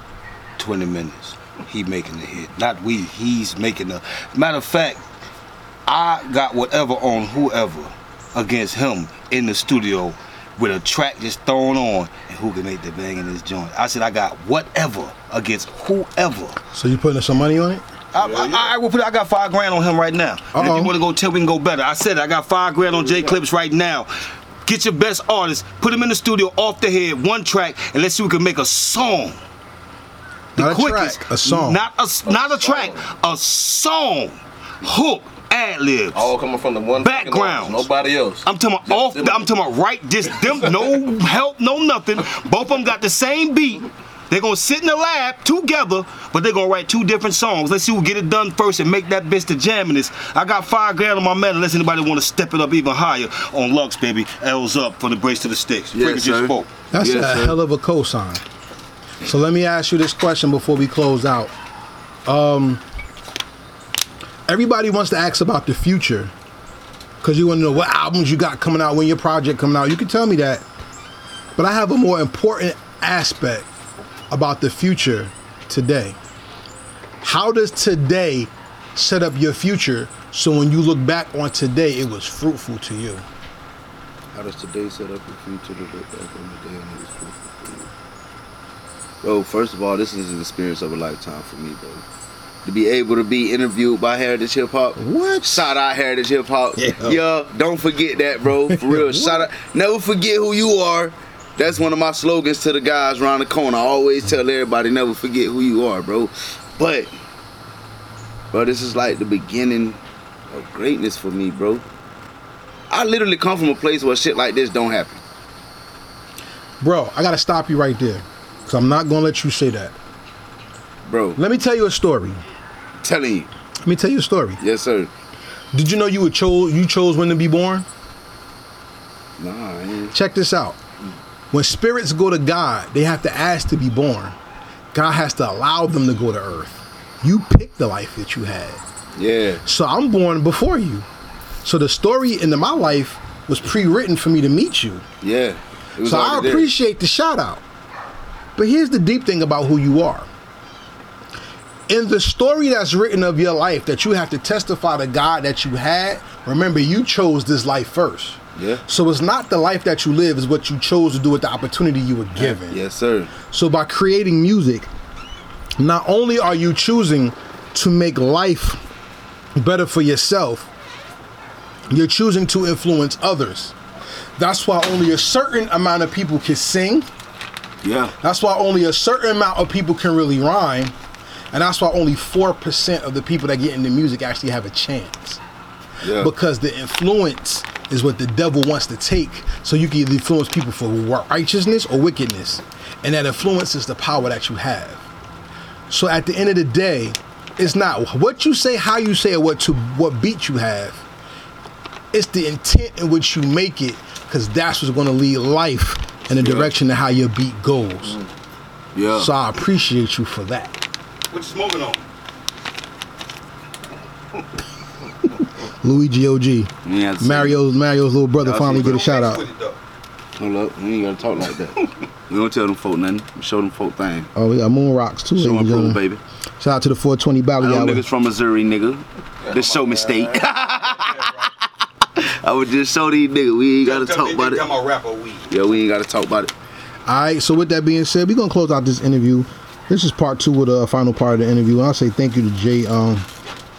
20 minutes. He making the hit. Not we, he's making the. Matter of fact, I got whatever on whoever against him in the studio with a track just thrown on and who can make the bang in this joint. I said I got whatever against whoever. So you putting some money on it? I, I, I will put. I got five grand on him right now. And if you want to go tell, we can go better. I said I got five grand on J Clips right now. Get your best artist, put him in the studio off the head, one track, and let's see if we can make a song. The Not a track, a song. Not a not a track, a song, hook, ad libs. All coming from the one background. Nobody else. I'm talking about off. them. I'm talking about right. This them. No help. No nothing. Both of them got the same beat. They're gonna sit in the lab together, but they're gonna write two different songs. Let's see who get it done first and make that bitch the jammingest. I got five grand on my man. Unless anybody want to step it up even higher on Lux, baby. L's up for the brace to the sticks. Yes, Freaking just sir. spoke. That's Yes, a sir. hell of a cosign. So let me ask you this question before we close out. Um, everybody wants to ask about the future because you want to know what albums you got coming out, when your project coming out. You can tell me that, but I have a more important aspect about the future today. How does today set up your future so when you look back on today, it was fruitful to you? How does today set up your future to look back on the day and it was fruitful? Bro, first of all, this is an experience of a lifetime for me, bro. To be able to be interviewed by Heritage Hip Hop. What? Shout out Heritage Hip Hop. Yeah. Yeah, don't forget that, bro. For real. Shout out. Never forget who you are. That's one of my slogans to the guys around the corner. I always tell everybody, never forget who you are, bro. But, bro, this is like the beginning of greatness for me, bro. I literally come from a place where shit like this don't happen. Bro, I gotta stop you right there. Cause I'm not gonna let you say that. bro. Let me tell you a story. Telling you, Let me tell you a story. yes sir. Did you know you were chose you chose when to be born? Nah, I ain't- Check this out. When spirits go to God, they have to ask to be born. God has to allow them to go to earth. You picked the life that you had. yeah, So I'm born before you. So the story into my life was pre-written for me to meet you. yeah. So I already there. appreciate the shout out. But here's the deep thing about who you are. In the story that's written of your life that you have to testify to God that you had, remember you chose this life first. Yeah. So it's not the life that you live, is what you chose to do with the opportunity you were given. Yes sir. So by creating music, not only are you choosing to make life better for yourself, you're choosing to influence others. That's why only a certain amount of people can sing. Yeah, That's why only a certain amount of people can really rhyme. And that's why only 4% of the people that get into music actually have a chance. yeah. Because the influence is what the devil wants to take. So you can influence people for righteousness or wickedness. And that influence is the power that you have. So at the end of the day, it's not what you say, how you say it, what to what beat you have. It's the intent in which you make it, because that's what's gonna lead life in the Yeah. direction of how your beat goes. Mm. yeah. So I appreciate you for that. What you smoking on? Luigi OG. You ain't have to say- Mario's Mario's little brother Y'all finally get a shout out. With it, though. Hold up, we ain't gotta talk like that. we don't tell them folk nothing. We show them folk things. Oh, we got Moon Rocks too, Show ladies and them proof, baby. Shout out to the 420 I Valley know Hour. niggas from Missouri, nigga. This show mistake. I would just show these niggas. We ain't gotta Tell- talk they- about they it. Tell my rapper weed. Yeah, we ain't gotta talk about it. All right, so with that being said, we're gonna close out this interview. This is part two of the final part of the interview. And I'll say thank you to J, um,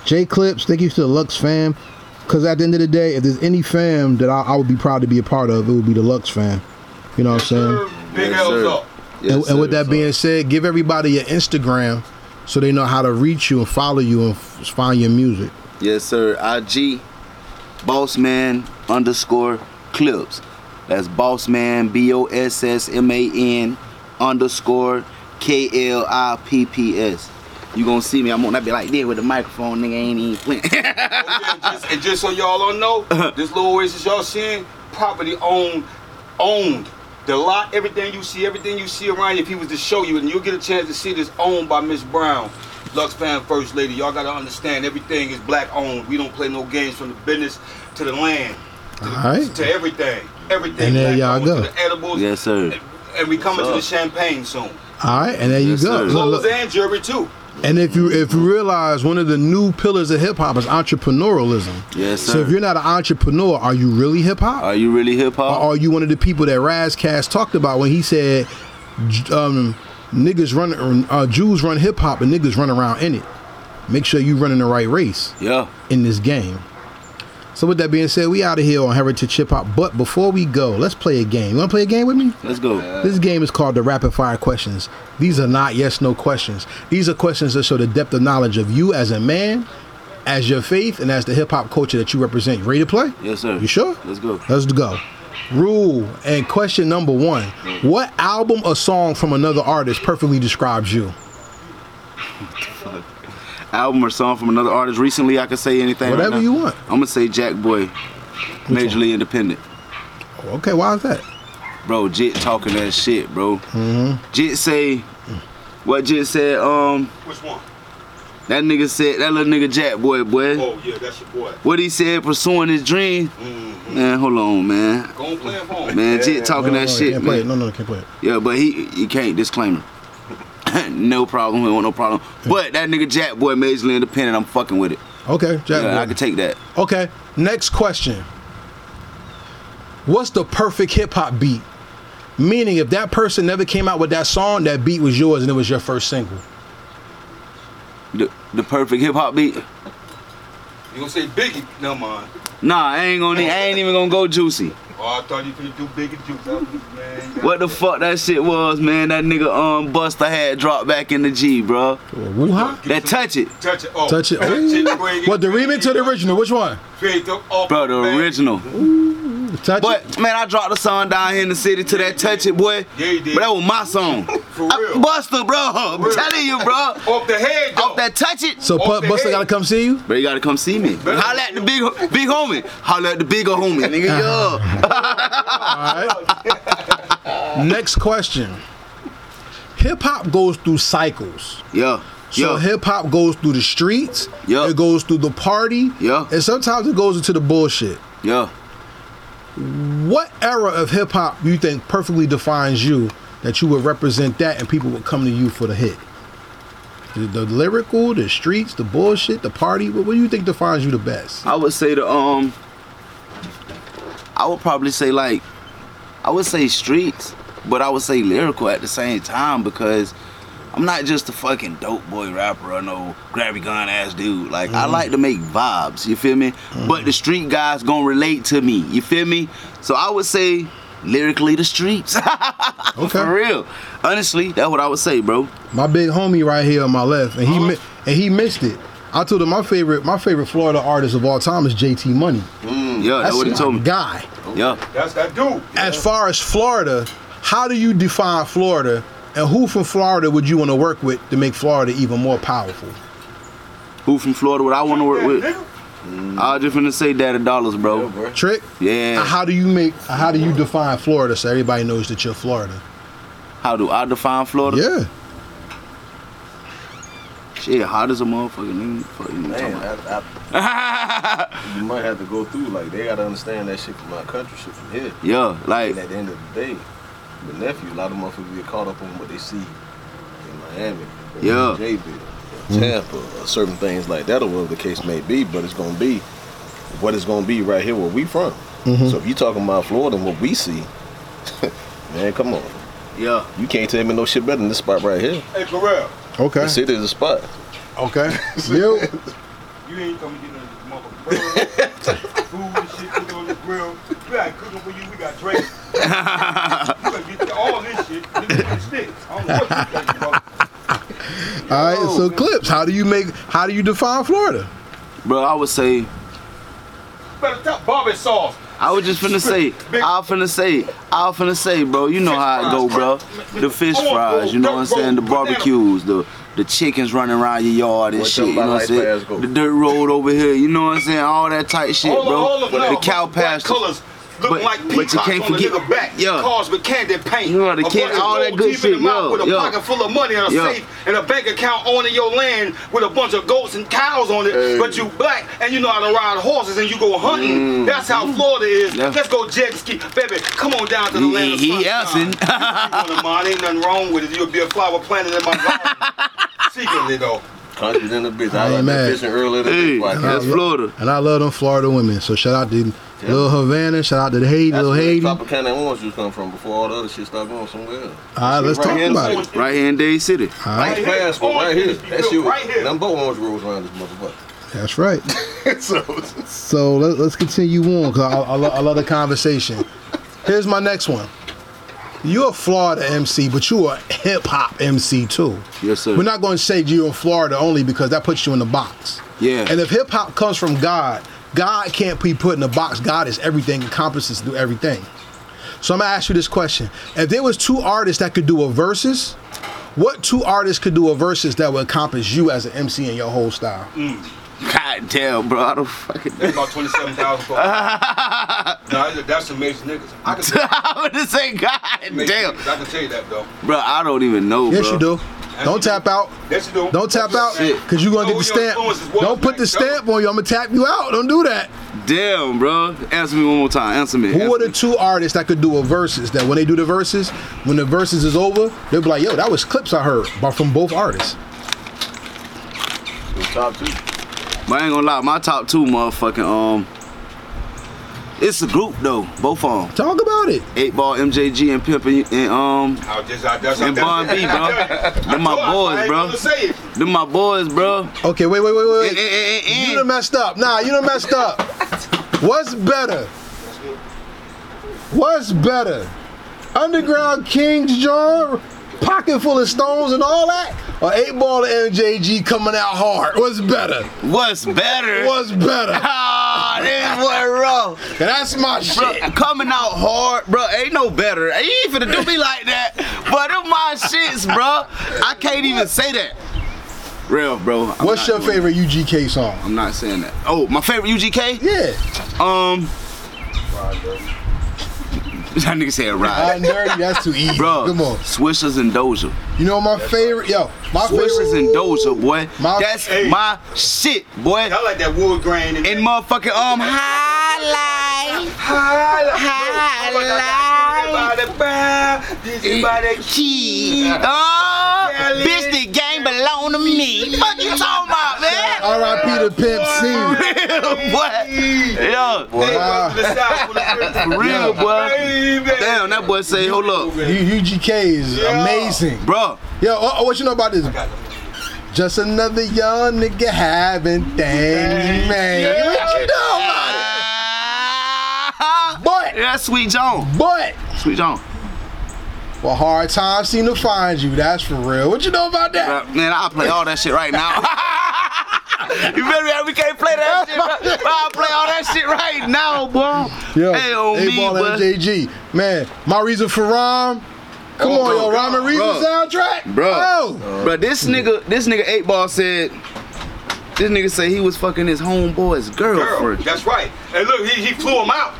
J Clips. Thank you to the Lux fam. Because at the end of the day, if there's any fam that I, I would be proud to be a part of, it would be the Lux fam. You know what I'm saying? Big Yes, L's sir. up. Yes, and, and with that sir. being said, give everybody your Instagram so they know how to reach you and follow you and f- find your music. Yes, sir. IG, Bossman underscore clips. That's Bossman, B O S S M A N underscore K L I P P S. You gonna see me? I'm on that be like there with the microphone, nigga. Ain't even playing. Oh, yeah, and, just, and just so y'all don't know, this little oasis y'all seeing, property owned, owned. The lot, everything you see, everything you see around you, if he was to show you, and you'll get a chance to see this owned by Miss Brown, Lux Fan First Lady. Y'all gotta understand, everything is black owned. We don't play no games from the business to the land, to, the- All right. to everything. Everything. And there black y'all go. The edibles. yes, sir. And, and we coming to the champagne soon. All right, and there you Yes, go. sir. Look, Clothes look. and jewelry too. And if you if you realize one of the new pillars of hip hop is entrepreneurialism. Yes, sir. So if you're not an entrepreneur, are you really hip hop? Are you really hip Or hop? are you one of the people that Ras Kass talked about when he said, um, "Niggas run, uh, Jews run hip hop and niggas run around in it." Make sure you running the right race Yeah. in this game. So with that being said, we out of here on Heritage Hip Hop. But before we go, let's play a game. You want to play a game with me? Let's go. This game is called the rapid fire questions. These are not yes no questions. These are questions that show the depth of knowledge of you as a man, as your faith, and as the hip hop culture that you represent. You ready to play? Yes, sir. You sure? Let's go. Let's go. Rule and question number one: mm. What album or song from another artist perfectly describes you? Album or song from another artist recently. I could say anything. Whatever now. you want. I'm gonna say Jackboy, majorly independent. Okay, why is that? Bro, Jit talking that shit, bro. Jit say what Jit said, um, Which one? that nigga said, that little nigga Jackboy, boy. Oh yeah, that's your boy. What he said, pursuing his dream. Man, hold on, man. Go and play it for him. Man, Jit talking no, no, that no, shit, can't play it. man. No, no, can't play it. Yeah, but he he can't disclaimer. no problem, we want no problem. But that nigga Jackboy majorly independent, I'm fucking with it. Okay, Jack. Yeah, I can take that. Okay, next question. What's the perfect hip hop beat? Meaning, if that person never came out with that song, that beat was yours and it was your first single. The, the perfect hip hop beat. You gonna say Biggie? No mind. Nah, I ain't gonna I ain't even gonna go juicy. Oh, I thought you could do Biggie Juice. I was- Man, What the fuck that shit was, man? That nigga um Busta had dropped back in the G, bro. Woo-ha? That touch it. Touch it. Oh, Touch it. Biggie. What the remix or the original? Which one? Faith Bro, the man. original. Touch it. But man, I dropped a song down here in the city to that touch it boy. Yeah, you did. But that was my song. For I- real. Busta, bro. I'm real. telling you, bro. Off the head, though. Off that touch it. So Off Busta head. gotta come see you. Bro, you gotta come see me. Holla at the big big homie. Holla at the bigger homie, nigga. Yo. All right. Next question. Hip hop goes through cycles. Yeah. So Yeah. hip hop goes through the streets. Yeah. It goes through the party. Yeah. And sometimes it goes into the bullshit. Yeah. What era of hip hop do you think perfectly defines you that you would represent that and people would come to you for the hit? The, the lyrical, the streets, the bullshit, the party. What, what do you think defines you the best? I would say the um I would probably say like I would say streets, but I would say lyrical at the same time because I'm not just a fucking dope boy rapper or no grabby gun ass dude. Like I mm-hmm. like to make vibes, you feel me? But the mm-hmm. street guys gonna relate to me, you feel me? So I would say lyrically the streets. Okay. For real. Honestly, that's what I would say, bro. My big homie right here on my left, and he uh-huh. mi- and he missed it. I told him my favorite my favorite Florida artist of all time is JT Money. Mm, yeah, that's what he told me. guy. Yeah. That's that dude. As far as Florida, how do you define Florida? And who from Florida would you want to work with to make Florida even more powerful? Who from Florida would I want to work with? nigga. I was just finna say Daddy Dollars, bro. Trick? Yeah. How do you make? How do you define Florida so everybody knows that you're Florida? How do I define Florida? Yeah. Shit, hot as a motherfucker, nigga. Fuck you Man, talking I, I, you might have to go through like they gotta understand that shit from my country, shit from here. Yeah, like And at the end of the day, the nephew, a lot of motherfuckers get caught up on what they see in Miami, Yeah. in J-Ville, or Tampa, or certain things like that, or whatever the case may be. But it's gonna be what it's gonna be right here where we from. Mm-hmm. So if you talking about Florida and what we see, man, come on, yeah. you can't tell me no shit better than this spot right here. Hey, for real. Okay. The city is a spot. Okay. Yo. You ain't coming to get none of this motherfucker. Food and shit cooked on the grill. We got cooking for you. We got drinks. You gotta get all this shit. Nigga, sticks. I don't know what you think, bro. All right. So oh, clips. How do you make? How do you define Florida? Bro, I would say Better tell Bobby sauce. I was just finna say, I was finna say, I was finna say, bro, you know how it go, bro. The fish Oh, fries, you know what I'm saying? The barbecues, the the chickens running around your yard and What shit, you know what I'm saying? The dirt road over here, you know what I'm saying? All that tight shit, bro. all of them The cow black pasture. Colors looking But- like but you can't on forget- the nigga back. Yeah. Cars with candy paint. You know, the A can- bunch of all that gold good teeth in the shit, mouth yo, With a yo. pocket full of money and a Yo. safe and a bank account owning your land with a bunch of goats and cows on it. But you black and you know how to ride horses and you go hunting. That's how Florida is. Mm. Yeah. Let's go jet ski. Baby, come on down to the He- land of he sunshine. answering. You ain't gonna mind. Ain't nothing wrong with it. You'll be a flower planted in my garden. Secretly though. Country in the bitch. I I ain't like mad. that fishing earlier Hey, today. Hey, that's Florida. And I love them Florida women. So shout out to Lil Havana. Shout out to the Haiti, That's Lil where Haiti. the All Tropicana orange juice come from before all the other shit started going somewhere else. right. Let's Right talk here about the it. Right here in Dade City. All right. Right here. fast one, right here. Orange juice, That's you. right here. Them both orange rolls around this motherfucker. That's right. so, So let, let's continue on because I, I, lo- I love the conversation. Here's my next one. You're a Florida MC, but you're a hip hop MC too. Yes, sir. We're not going to say you're in Florida only because that puts you in the box. Yeah. And if hip hop comes from God, God can't be put in a box. God is everything, encompasses do everything. So I'm gonna ask you this question: If there was two artists that could do a versus, what two artists could do a versus that would encompass you as an MC and your whole style? Mm. God damn, bro. I don't fucking That's about 27,000 for No, that's some amazing niggas. I can tell I'm gonna say, God you, damn. I can tell you that though. Bro, I don't even know, Yes, bro. you do. Don't tap out. Yes, you do. Don't tap out because you're gonna get the stamp. Don't put the stamp on you. I'm gonna tap you out. Don't do that. Damn, bro. Answer me one more time. Answer me. Who Answer are the me. two artists that could do a versus? That when they do the verses, when the verses is over, they'll be like, "Yo, that was clips I heard," but from both artists. the top two. But I ain't gonna lie, my top two motherfucking um it's a group though, both of them. Talk about it. Eight ball, MJG, and Pimp and, and um I just, I, that's, and Bun B, bro. Them my boys, bro. gonna say it. Them my boys, bro. Okay, wait, wait, wait, wait. And, and, and, You and, done messed up. Nah, you done messed up. What's better? What's better? Underground Kings, John, pocket full of stones and all that, or eight ball of MJG coming out hard? What's better? What's better? What's better? Ah, this boy rough. That's my Bro, shit. coming out hard, bro. Ain't no better. Ain't ain't finna do me like that. But them my shits, bro. I can't even say that. Real, bro. I'm What's your favorite UGK song? I'm not saying that. Oh, my favorite UGK? Yeah, Um. That nigga said I'm ride. dirty. That's too easy. Bro, Come on. Swishers and Doja. You know my favorite? Yo, my Swishers favorite. and Doja, boy. My- That's Hey. my shit, boy. I like that wood grain and, And motherfucking um highlight. Highlight. Key. Oh, bitch, the game belong to me. Fuck you talking about, man? R.I.P. the Pimp C. boy. Yo, Wow. for real, boy. Damn, that boy say, hold up. U- UGK is amazing. Bro, Yo, oh, oh, what you know about this? Just another young nigga having things, man. What you know about it? Ah. But, yeah, Sweet John. but, Sweet John. Well, hard times seem to find you. That's for real. What you know about that? Man, I'll play all that shit right now. you feel me? We can't play that shit. Bro. I'll play all that shit right now, boy. Yo, hey, on me, A-Ball boy. MJG. Man, my reason for rhyme. Come Oh, on, yo, bro, rhyme and reason bro. soundtrack. Bro, Oh. bro, this nigga, this nigga eight ball said, this nigga said he was fucking his homeboy's Girl, girlfriend. that's right. And look, he, he flew him out.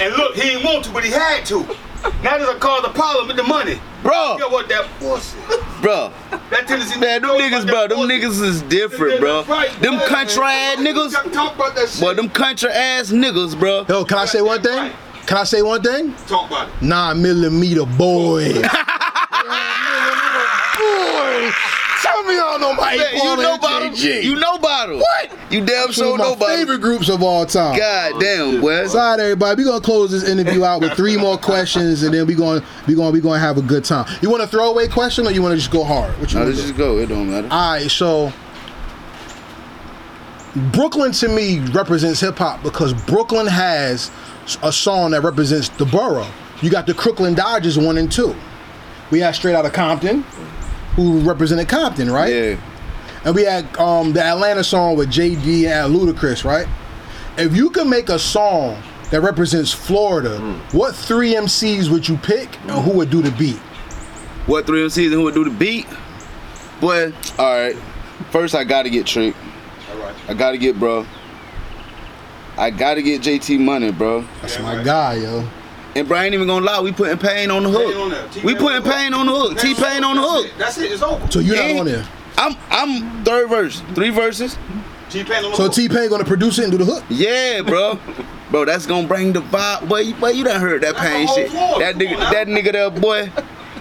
and look, he didn't want to, but he had to. Now there's a cause a problem with the money. Bro, You know what that pussy? bro, That Tennessee man, them niggas, bro, them niggas is different, bro. Them country ass niggas, Talk about that shit. boy, them country ass niggas, bro. Yo, can I say one thing? Can I say one thing? Talk about it. Nine millimeter boy. boy. Tell me y'all know my Man, you know and about him. You know about him. What? You damn Two sure of know my about him. favorite groups of all time. God oh, damn, boy. Sorry, everybody. We're gonna close this interview out with three more questions, and then we're gonna we gonna we gonna have a good time. You want a throwaway question, or you want to just go hard? What you No, let's do? just go. It don't matter. All right, so Brooklyn to me represents hip hop because Brooklyn has a song that represents the borough. You got the Crooklyn Dodgers one and two. We had Straight out of Compton, who represented Compton, right? Yeah. And we had um, the Atlanta song with JD and Ludacris, right? If you could make a song that represents Florida, what three MCs would you pick, and who would do the beat? What three MCs and who would do the beat? Boy, all right. First, I gotta get Trick. All right. I gotta get bro. I gotta get JT Money, bro. That's my guy, yo. And Brian ain't even gonna lie, we putting pain on the Pain on hook. there. We T-Pain putting pain on the hook. T Pain on the hook. That's it. It's over. So you're not on there. I'm I'm third verse, three verses. T-Pain on the So hook. T Pain gonna produce it and do the hook. Yeah, bro. Bro, that's gonna bring the vibe. Boy, you, boy, you done heard that That's pain shit. floor. That nigga, on now. that nigga there, boy.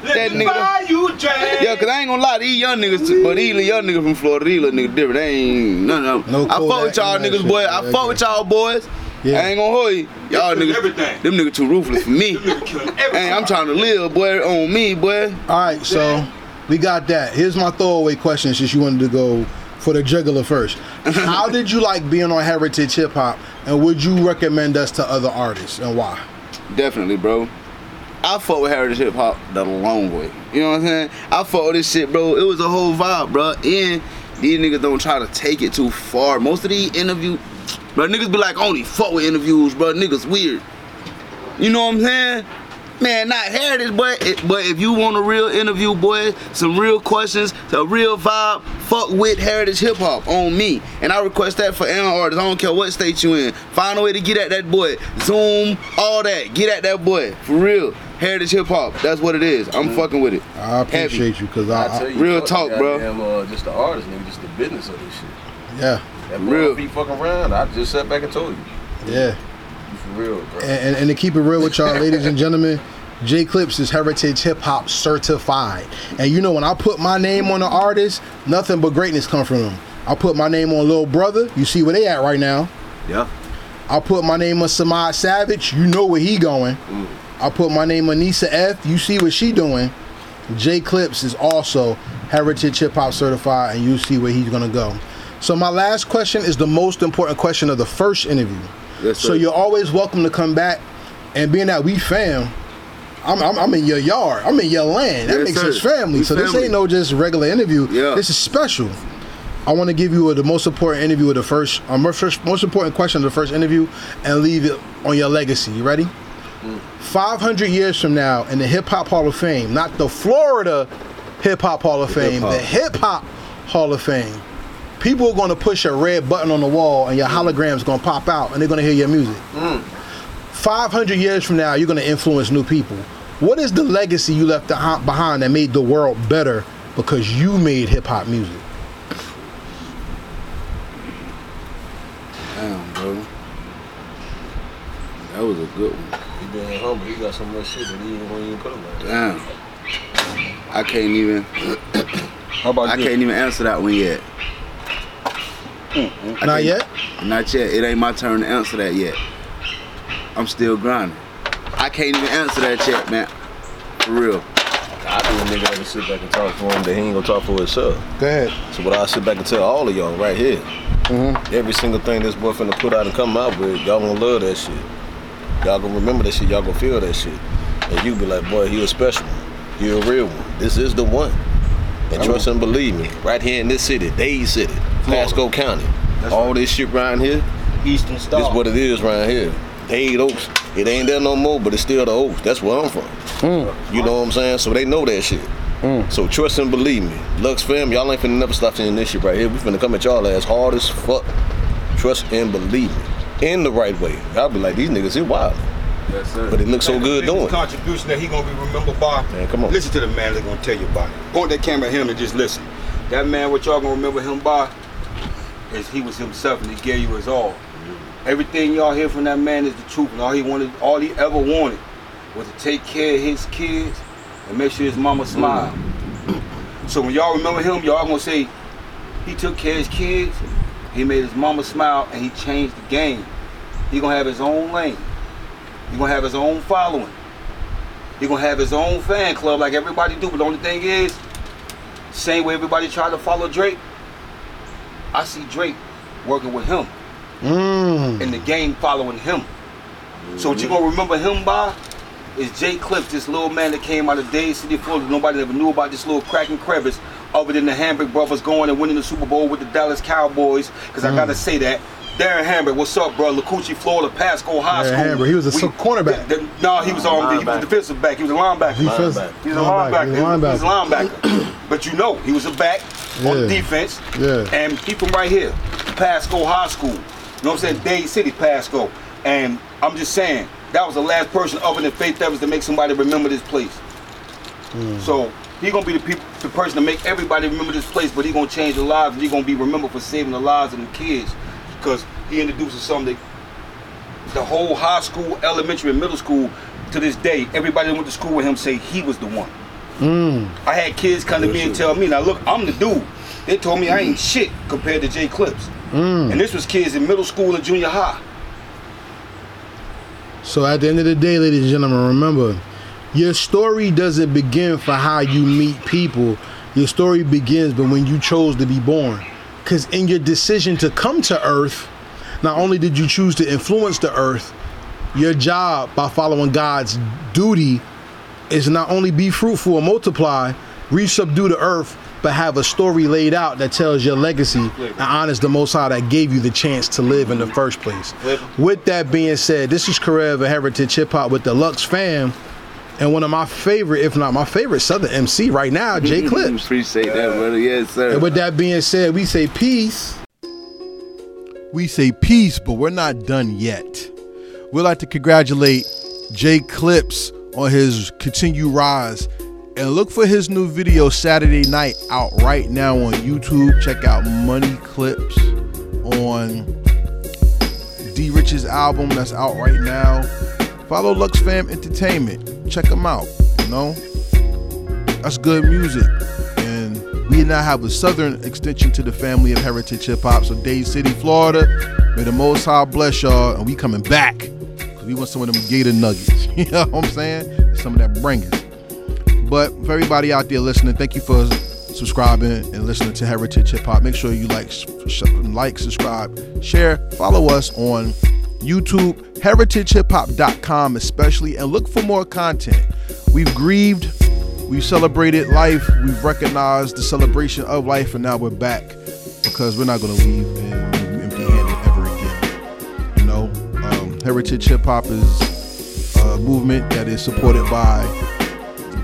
That me nigga- buy you a drink. Yeah, cause I ain't gonna lie, these young niggas, but these little young niggas from Florida, these little niggas different. They ain't no no. No I fuck Kodak with y'all niggas, shit. boy. I okay. fuck with y'all boys. Yeah. I ain't gonna hold you. Y'all niggas, everything. them niggas too ruthless for me. Them niggas killing everything. Hey, I'm trying to live, boy, on me, boy. All right, so we got that. Here's my throwaway question since you wanted to go for the juggler first. How did you like being on Heritage Hip Hop, and would you recommend us to other artists, and why? Definitely, bro. I fuck with Heritage Hip Hop the long way. You know what I'm saying? I fuck with this shit, bro. It was a whole vibe, bro. And these niggas don't try to take it too far. Most of these interview, bro, niggas be like, only fuck with interviews, bro. Niggas weird. You know what I'm saying? Man, not Heritage, but it, but if you want a real interview, boy, some real questions, a real vibe, fuck with Heritage Hip Hop on me. And I request that for any artists. I don't care what state you in. Find a way to get at that boy. Zoom, all that. Get at that boy. For real. Heritage Hip Hop. That's what it is. I'm fucking with it. I appreciate you because I, I tell I you, Real fuck talk, bro. goddamn, Uh, just the artist, nigga, just the business of this shit. yeah, That Real. Be fucking around. I just sat back and told you. yeah. You for real, bro. And, and, and to keep it real with y'all, ladies and gentlemen, J Clips is Heritage Hip Hop certified. And you know, when I put my name on an artist, nothing but greatness come from them. I put my name on Lil Brother. You see where they at right now. Yeah. I put my name on Samad Savage. You know where he going. Mm. I put my name on Nisa F. You see what she doing. J Clips is also Heritage Hip Hop certified, and you see where he's gonna go. So my last question is the most important question of the first interview. Yes, so you're always welcome to come back. And being that we fam, I'm, I'm, I'm in your yard. I'm in your land. That Yes, makes sir. us family. We so this ain't no just regular interview. Yeah. This is special. I want to give you the most important interview of the first, um, first, most important question of the first interview, and leave it on your legacy. You ready? Mm. 500 years from now, in the Hip Hop Hall of Fame, not the Florida Hip Hop Hall of Fame, hip-hop. the Hip Hop Hall of Fame, people are going to push a red button on the wall, and your hologram's going to pop out, and they're going to hear your music. Mm. 500 years from now, you're going to influence new people. What is the legacy you left behind that made the world better because you made hip hop music? Damn, bro. That was a good one. He being humble. He got so much shit that he ain't gonna even put him like. Damn. I can't even. How about I this? can't even answer that one yet. I Not can't- yet? Not yet. It ain't my turn to answer that yet. I'm still grinding. I can't even answer that yet, man. For real. I be a nigga that can sit back and talk for him that he ain't gonna talk for himself. Go ahead. So what I sit back and tell all of y'all right here, mm-hmm. every single thing this boy finna put out and come out with, y'all gonna love that shit. Y'all gonna remember that shit. Y'all gonna feel that shit, and you be like, boy, he a special one. He a real one. This is the one. And trust and believe me, right here in this city, Dade City, Pasco County, all this shit around here, Eastern Star. this what it is around here. Dade Oaks. It ain't there no more, but it's still the Oaks. That's where I'm from. Mm. You know what I'm saying? So they know that shit. Mm. So trust and believe me. Lux fam, y'all ain't finna never stop seeing this shit right here. We finna come at y'all as hard as fuck. Trust and believe me. In the right way. Y'all be like, these niggas, he wild. Yes, sir. But it looks so the good biggest doing. it. contribution that he gonna be remembered by. Man, come on. Listen to the man that's gonna tell you about it. Point that camera at him and just listen. That man, what y'all gonna remember him by, is he was himself and he gave you his all. Everything y'all hear from that man is the truth, and all he wanted, all he ever wanted, was to take care of his kids and make sure his mama smiled. So when y'all remember him, y'all gonna say he took care of his kids, he made his mama smile, and he changed the game. He gonna have his own lane. He gonna have his own following. He gonna have his own fan club like everybody do. But the only thing is, same way everybody tried to follow Drake, I see Drake working with him Mm. and the game following him. So what you gonna remember him by is Jay Cliff, this little man that came out of Dade City, Florida. Nobody ever knew about this little cracking crevice other than the Hambrick brothers going and winning the Super Bowl with the Dallas Cowboys. Cause I gotta say that. Darren Hambrick, what's up, bro? Lacoochee, Florida, Pasco High Darren School. Hambrick, he was a We- cornerback. the- the- no, he was on. He was a defensive back. He was a linebacker. He feels- Linebacker. He's a linebacker. linebacker. He's He a was a linebacker. linebacker. but you know, he was a back on Yeah. the defense. Yeah. And keep from right here, Pasco High School. You know what I'm saying? Dade City, Pasco. And I'm just saying, that was the last person other than Faith Evans to make somebody remember this place. Hmm. So he gonna be the people, the person to make everybody remember this place, but he gonna change the lives and he gonna be remembered for saving the lives of the kids. Because he introduces something that the whole high school, elementary, and middle school to this day, everybody that went to school with him say he was the one. Mm. I had kids come to me and tell me, now look, I'm the dude. They told me I ain't shit compared to J Clips. Mm. And this was kids in middle school and junior high. So at the end of the day, ladies and gentlemen, remember, your story doesn't begin for how you meet people. Your story begins but when you chose to be born. Because in your decision to come to Earth, not only did you choose to influence the Earth, your job by following God's duty is not only be fruitful and multiply, resubdue the earth, but have a story laid out that tells your legacy and honors the Most High that gave you the chance to live in the first place. With that being said, this is Karev of Heritage Hip Hop with the Lux fam. And one of my favorite, if not my favorite Southern MC right now, J Clips. Appreciate that, brother. Yes, sir. And with that being said, we say peace. we say peace, but we're not done yet. We'd like to congratulate J Clips on his continued rise and look for his new video Saturday night out right now on YouTube. Check out Money Clips on D Rich's album that's out right now. Follow Lux Fam Entertainment. Check them out. You know, that's good music. And we now have a southern extension to the family of Heritage Hip Hop. So Dade City, Florida, may the Most High bless y'all, and we coming back we want some of them Gator nuggets. You know what I'm saying? Some of that bringers. But for everybody out there listening, thank you for subscribing and listening to Heritage Hip Hop. Make sure you like, sh- like, subscribe, share, follow us on YouTube, heritagehiphop.com especially, and look for more content. We've grieved, we've celebrated life, we've recognized the celebration of life, and now we're back because we're not going to leave empty Heritage Hip Hop is a movement that is supported by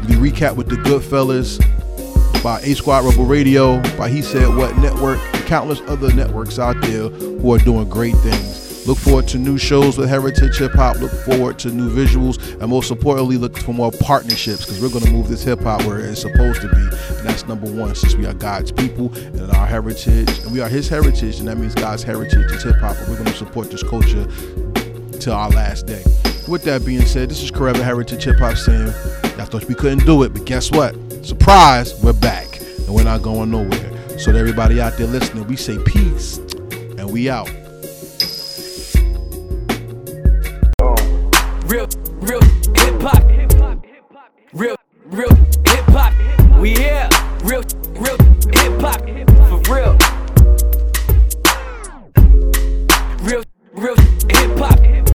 the recap with the Goodfellas, by A Squad Rebel Radio, by He Said What Network, and countless other networks out there who are doing great things. Look forward to new shows with Heritage Hip Hop. Look forward to new visuals, and most importantly, look for more partnerships because we're going to move this hip hop where it's supposed to be. And that's number one, since we are God's people and our heritage, and we are His heritage, and that means God's heritage is hip hop. And we're going to support this culture till our last day. With that being said, this is Forever Heritage Hip Hop saying, I thought we couldn't do it, but guess what? Surprise, we're back, and we're not going nowhere. So to everybody out there listening, we say peace, and we out.